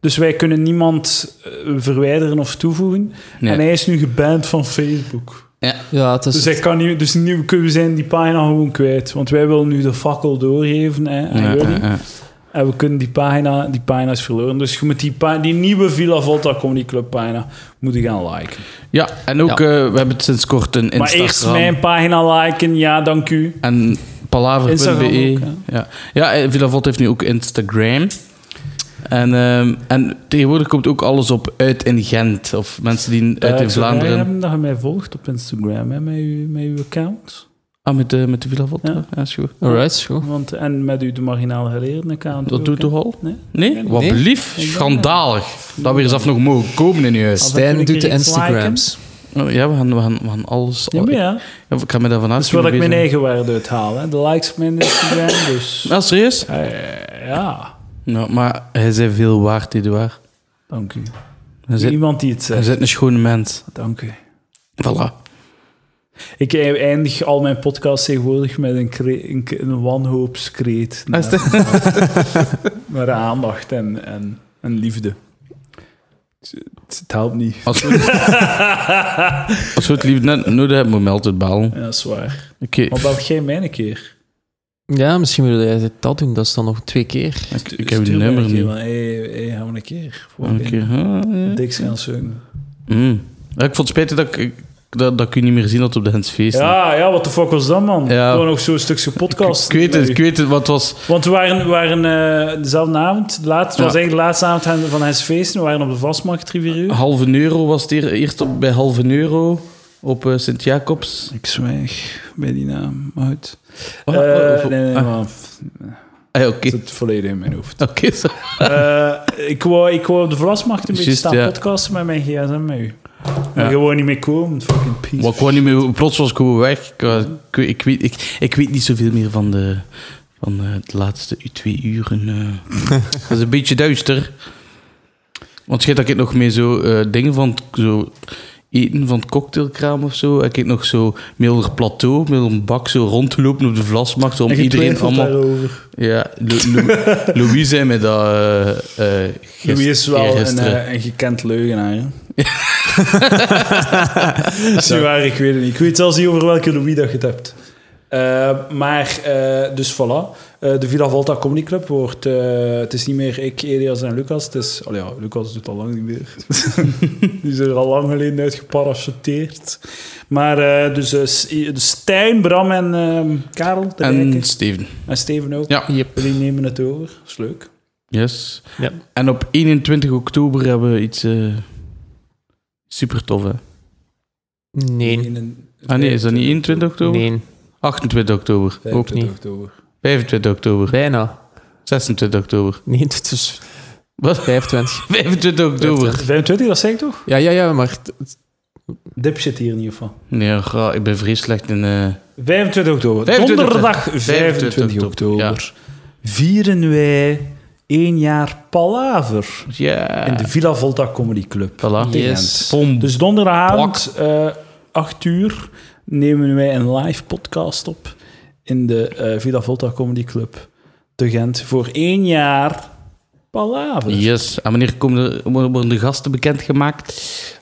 Dus wij kunnen niemand eh, verwijderen of toevoegen. Nee. En hij is nu geband van Facebook. Ja, het is... Dus, hij kan niet, dus nu kunnen we zijn die pagina gewoon kwijt. Want wij willen nu de fakkel doorgeven hè, aan Ja, jullie. ja, ja. En we kunnen die pagina, die pagina is verloren. Dus je moet die, die nieuwe Villa Volta Comedy Club pagina moeten gaan liken. Ja, en ook, Ja. eh, we hebben het sinds kort een Maar Instagram. eerst mijn pagina liken, ja, dank u. En palaver.be. Ja. ja, en Villa Volt heeft nu ook Instagram. En, ehm, en tegenwoordig komt ook alles op uit in Gent. Of mensen die uit Eh, in ik graag Vlaanderen... hebben dat je mij volgt op Instagram, hè, met, uw, met uw account. Ah, met de, met de Villa Volt? Ja. Ja, is goed. Alright, is goed. Want, en met uw de marginale geleerden account. Dat doet toch al? Nee? Nee? Nee. Wat blief? Ik ben- Schandalig. Dat we eens af nog mogen komen in je huis. Stijn doet de Instagrams. Oh, Ja, we gaan, we gaan, we gaan alles... Ja, maar ja. Ja, ik ga me daarvan Dat uit. is waar ik mijn eigen waarde uithaal. Hè. De likes op mijn Instagram, dus... Ah, serieus? Eh, ja, Nou, maar hij zei veel waard, Eduard. dank u. Hij zit, Iemand die het hij zegt. zit een schone mens. Dank u. Voilà. Ik eindig al mijn podcasts tegenwoordig met een, een, een wanhoopskreet. Is Naar, naar aandacht en, en, en liefde. Het, het helpt niet. Als we, als we het lief net nodig hebben, moet je me altijd bellen. Ja, dat is waar. Oké. Maar bel jij mij een keer? Ja, misschien wil jij dat doen. Dat is dan nog twee keer. Ik, ik heb je mij nummer niet. van, Hey, hey, gaan we een keer. Voor Een keer. ah, ja. Dik gaan. Mm. Ja, ik vond het spijtig dat ik, dat, dat ik u niet meer zien had op de Hensfeest. Ja, ja, wat de fuck was dat, man? Ja. Gewoon nog zo'n stukje podcast. Ik weet het, ik weet het, wat was... Want we waren, we waren eh, dezelfde avond, de laatste, het was eigenlijk de laatste avond van Hens Feesten. We waren op de Vastmarkt drie vier uur. Halve euro was het hier, eerst op, bij halve euro op eh, Sint-Jacobs. Ik zwijg bij die naam uit. Oh, Eh, oh, oh, nee, nee, ah. maar Ah, ja, het volledig in mijn hoofd. Oké, zo. Eh, ik, wou, ik wou op de Vlasmarkt een beetje staan ja. podcasten met mijn gsm met u. Ja. gewoon niet meer komen, fucking piece. Maar ik wou niet meer... Plots was ik gewoon weg. Ik, ik, weet- ik, weet, ik, ik weet niet zoveel meer van de, van eh, de laatste u- twee uren. eh. dat is een beetje duister. Want schijt dat ik nog mee zo eh, dingen van het- zo eten van het cocktailkraam of zo. Ik heb nog zo een plateau, met een bak zo rondgelopen op de vlasmarkt. Om En je iedereen allemaal... daarover. Ja, Lo- Lo- Louis zei mij dat Louis is wel een, eh, een gekend leugenaar. hè. dat is niet waar, ik weet het niet. Ik weet zelfs niet over welke Louis dat je het hebt. Eh, maar, dus voilà. Eh, de Villa Volta Comedy Club wordt... eh, het is niet meer ik, Elias en Lucas. Het is... Oh ja, Lucas doet al lang niet meer. Die is er al lang geleden uit geparachuteerd. Maar eh, dus, dus Stijn, Bram en ehm, Karel, de En. Steven. En Steven ook. Ja. Die nemen het over. Dat is leuk. Yes. Ja. En op 21 oktober hebben we iets eh, super tof, hè? Nee. Ah nee, is dat niet 21 oktober? Nee. 28 oktober. Ook niet. oktober. 25 oktober. Bijna. 26 oktober. Nee, het is Wat? 25. 25 oktober. 25, dat zeg ik toch? Ja, ja, ja, maar... het- Dipshit hier in ieder geval. Nee, ga, ik ben vrij slecht in... eh 25 oktober. 25 Donderdag 25, 25 oktober. ja. Vieren wij één jaar Palaver Ja. in de Villa Volta Comedy Club. Voilà. Yes. Dus donderdagavond, eh 8 uur, nemen wij een live podcast op in de eh, Villa Volta Comedy Club te Gent voor één jaar Palaver. Yes. En wanneer komen de, worden de gasten bekendgemaakt?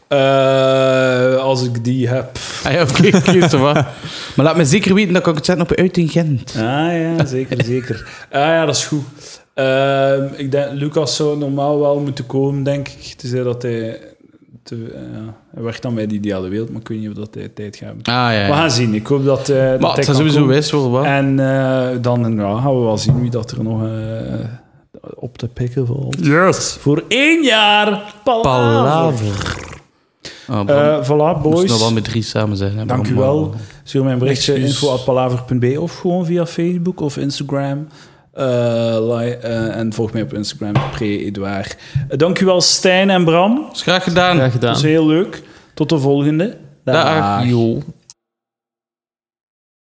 Eh, als ik die heb. Ah ja, oké. Maar laat me zeker weten, kan ik het zetten op uit in Gent. Ah ja, zeker, zeker. Ah ja, dat is goed. Ehm, ik denk, Lucas zou normaal wel moeten komen, denk ik. Te zeggen dat hij... Te, eh, hij werkt dan bij de ideale wereld, maar ik weet niet of dat hij tijd gaat hebben. Ah ja, We ja. gaan zien. Ik hoop dat, eh dat Maar het sowieso wijs wel wat. En eh, dan ja, gaan we wel zien wie dat er nog eh, op te pikken valt. Yes! Voor één jaar Palaver. Palaver. Ah, Eh voilà, we boys. dat wel met drie samen zijn. hè, Dank u wel. Stuur mij een berichtje info.palaver.be of gewoon via Facebook of Instagram. Eh, li- eh, en volg mij op Instagram, pre-Edouard. Eh, dank u wel, Stijn en Bram. Is graag gedaan. Graag Dat gedaan. is heel leuk. Tot de volgende. Dag. Jo.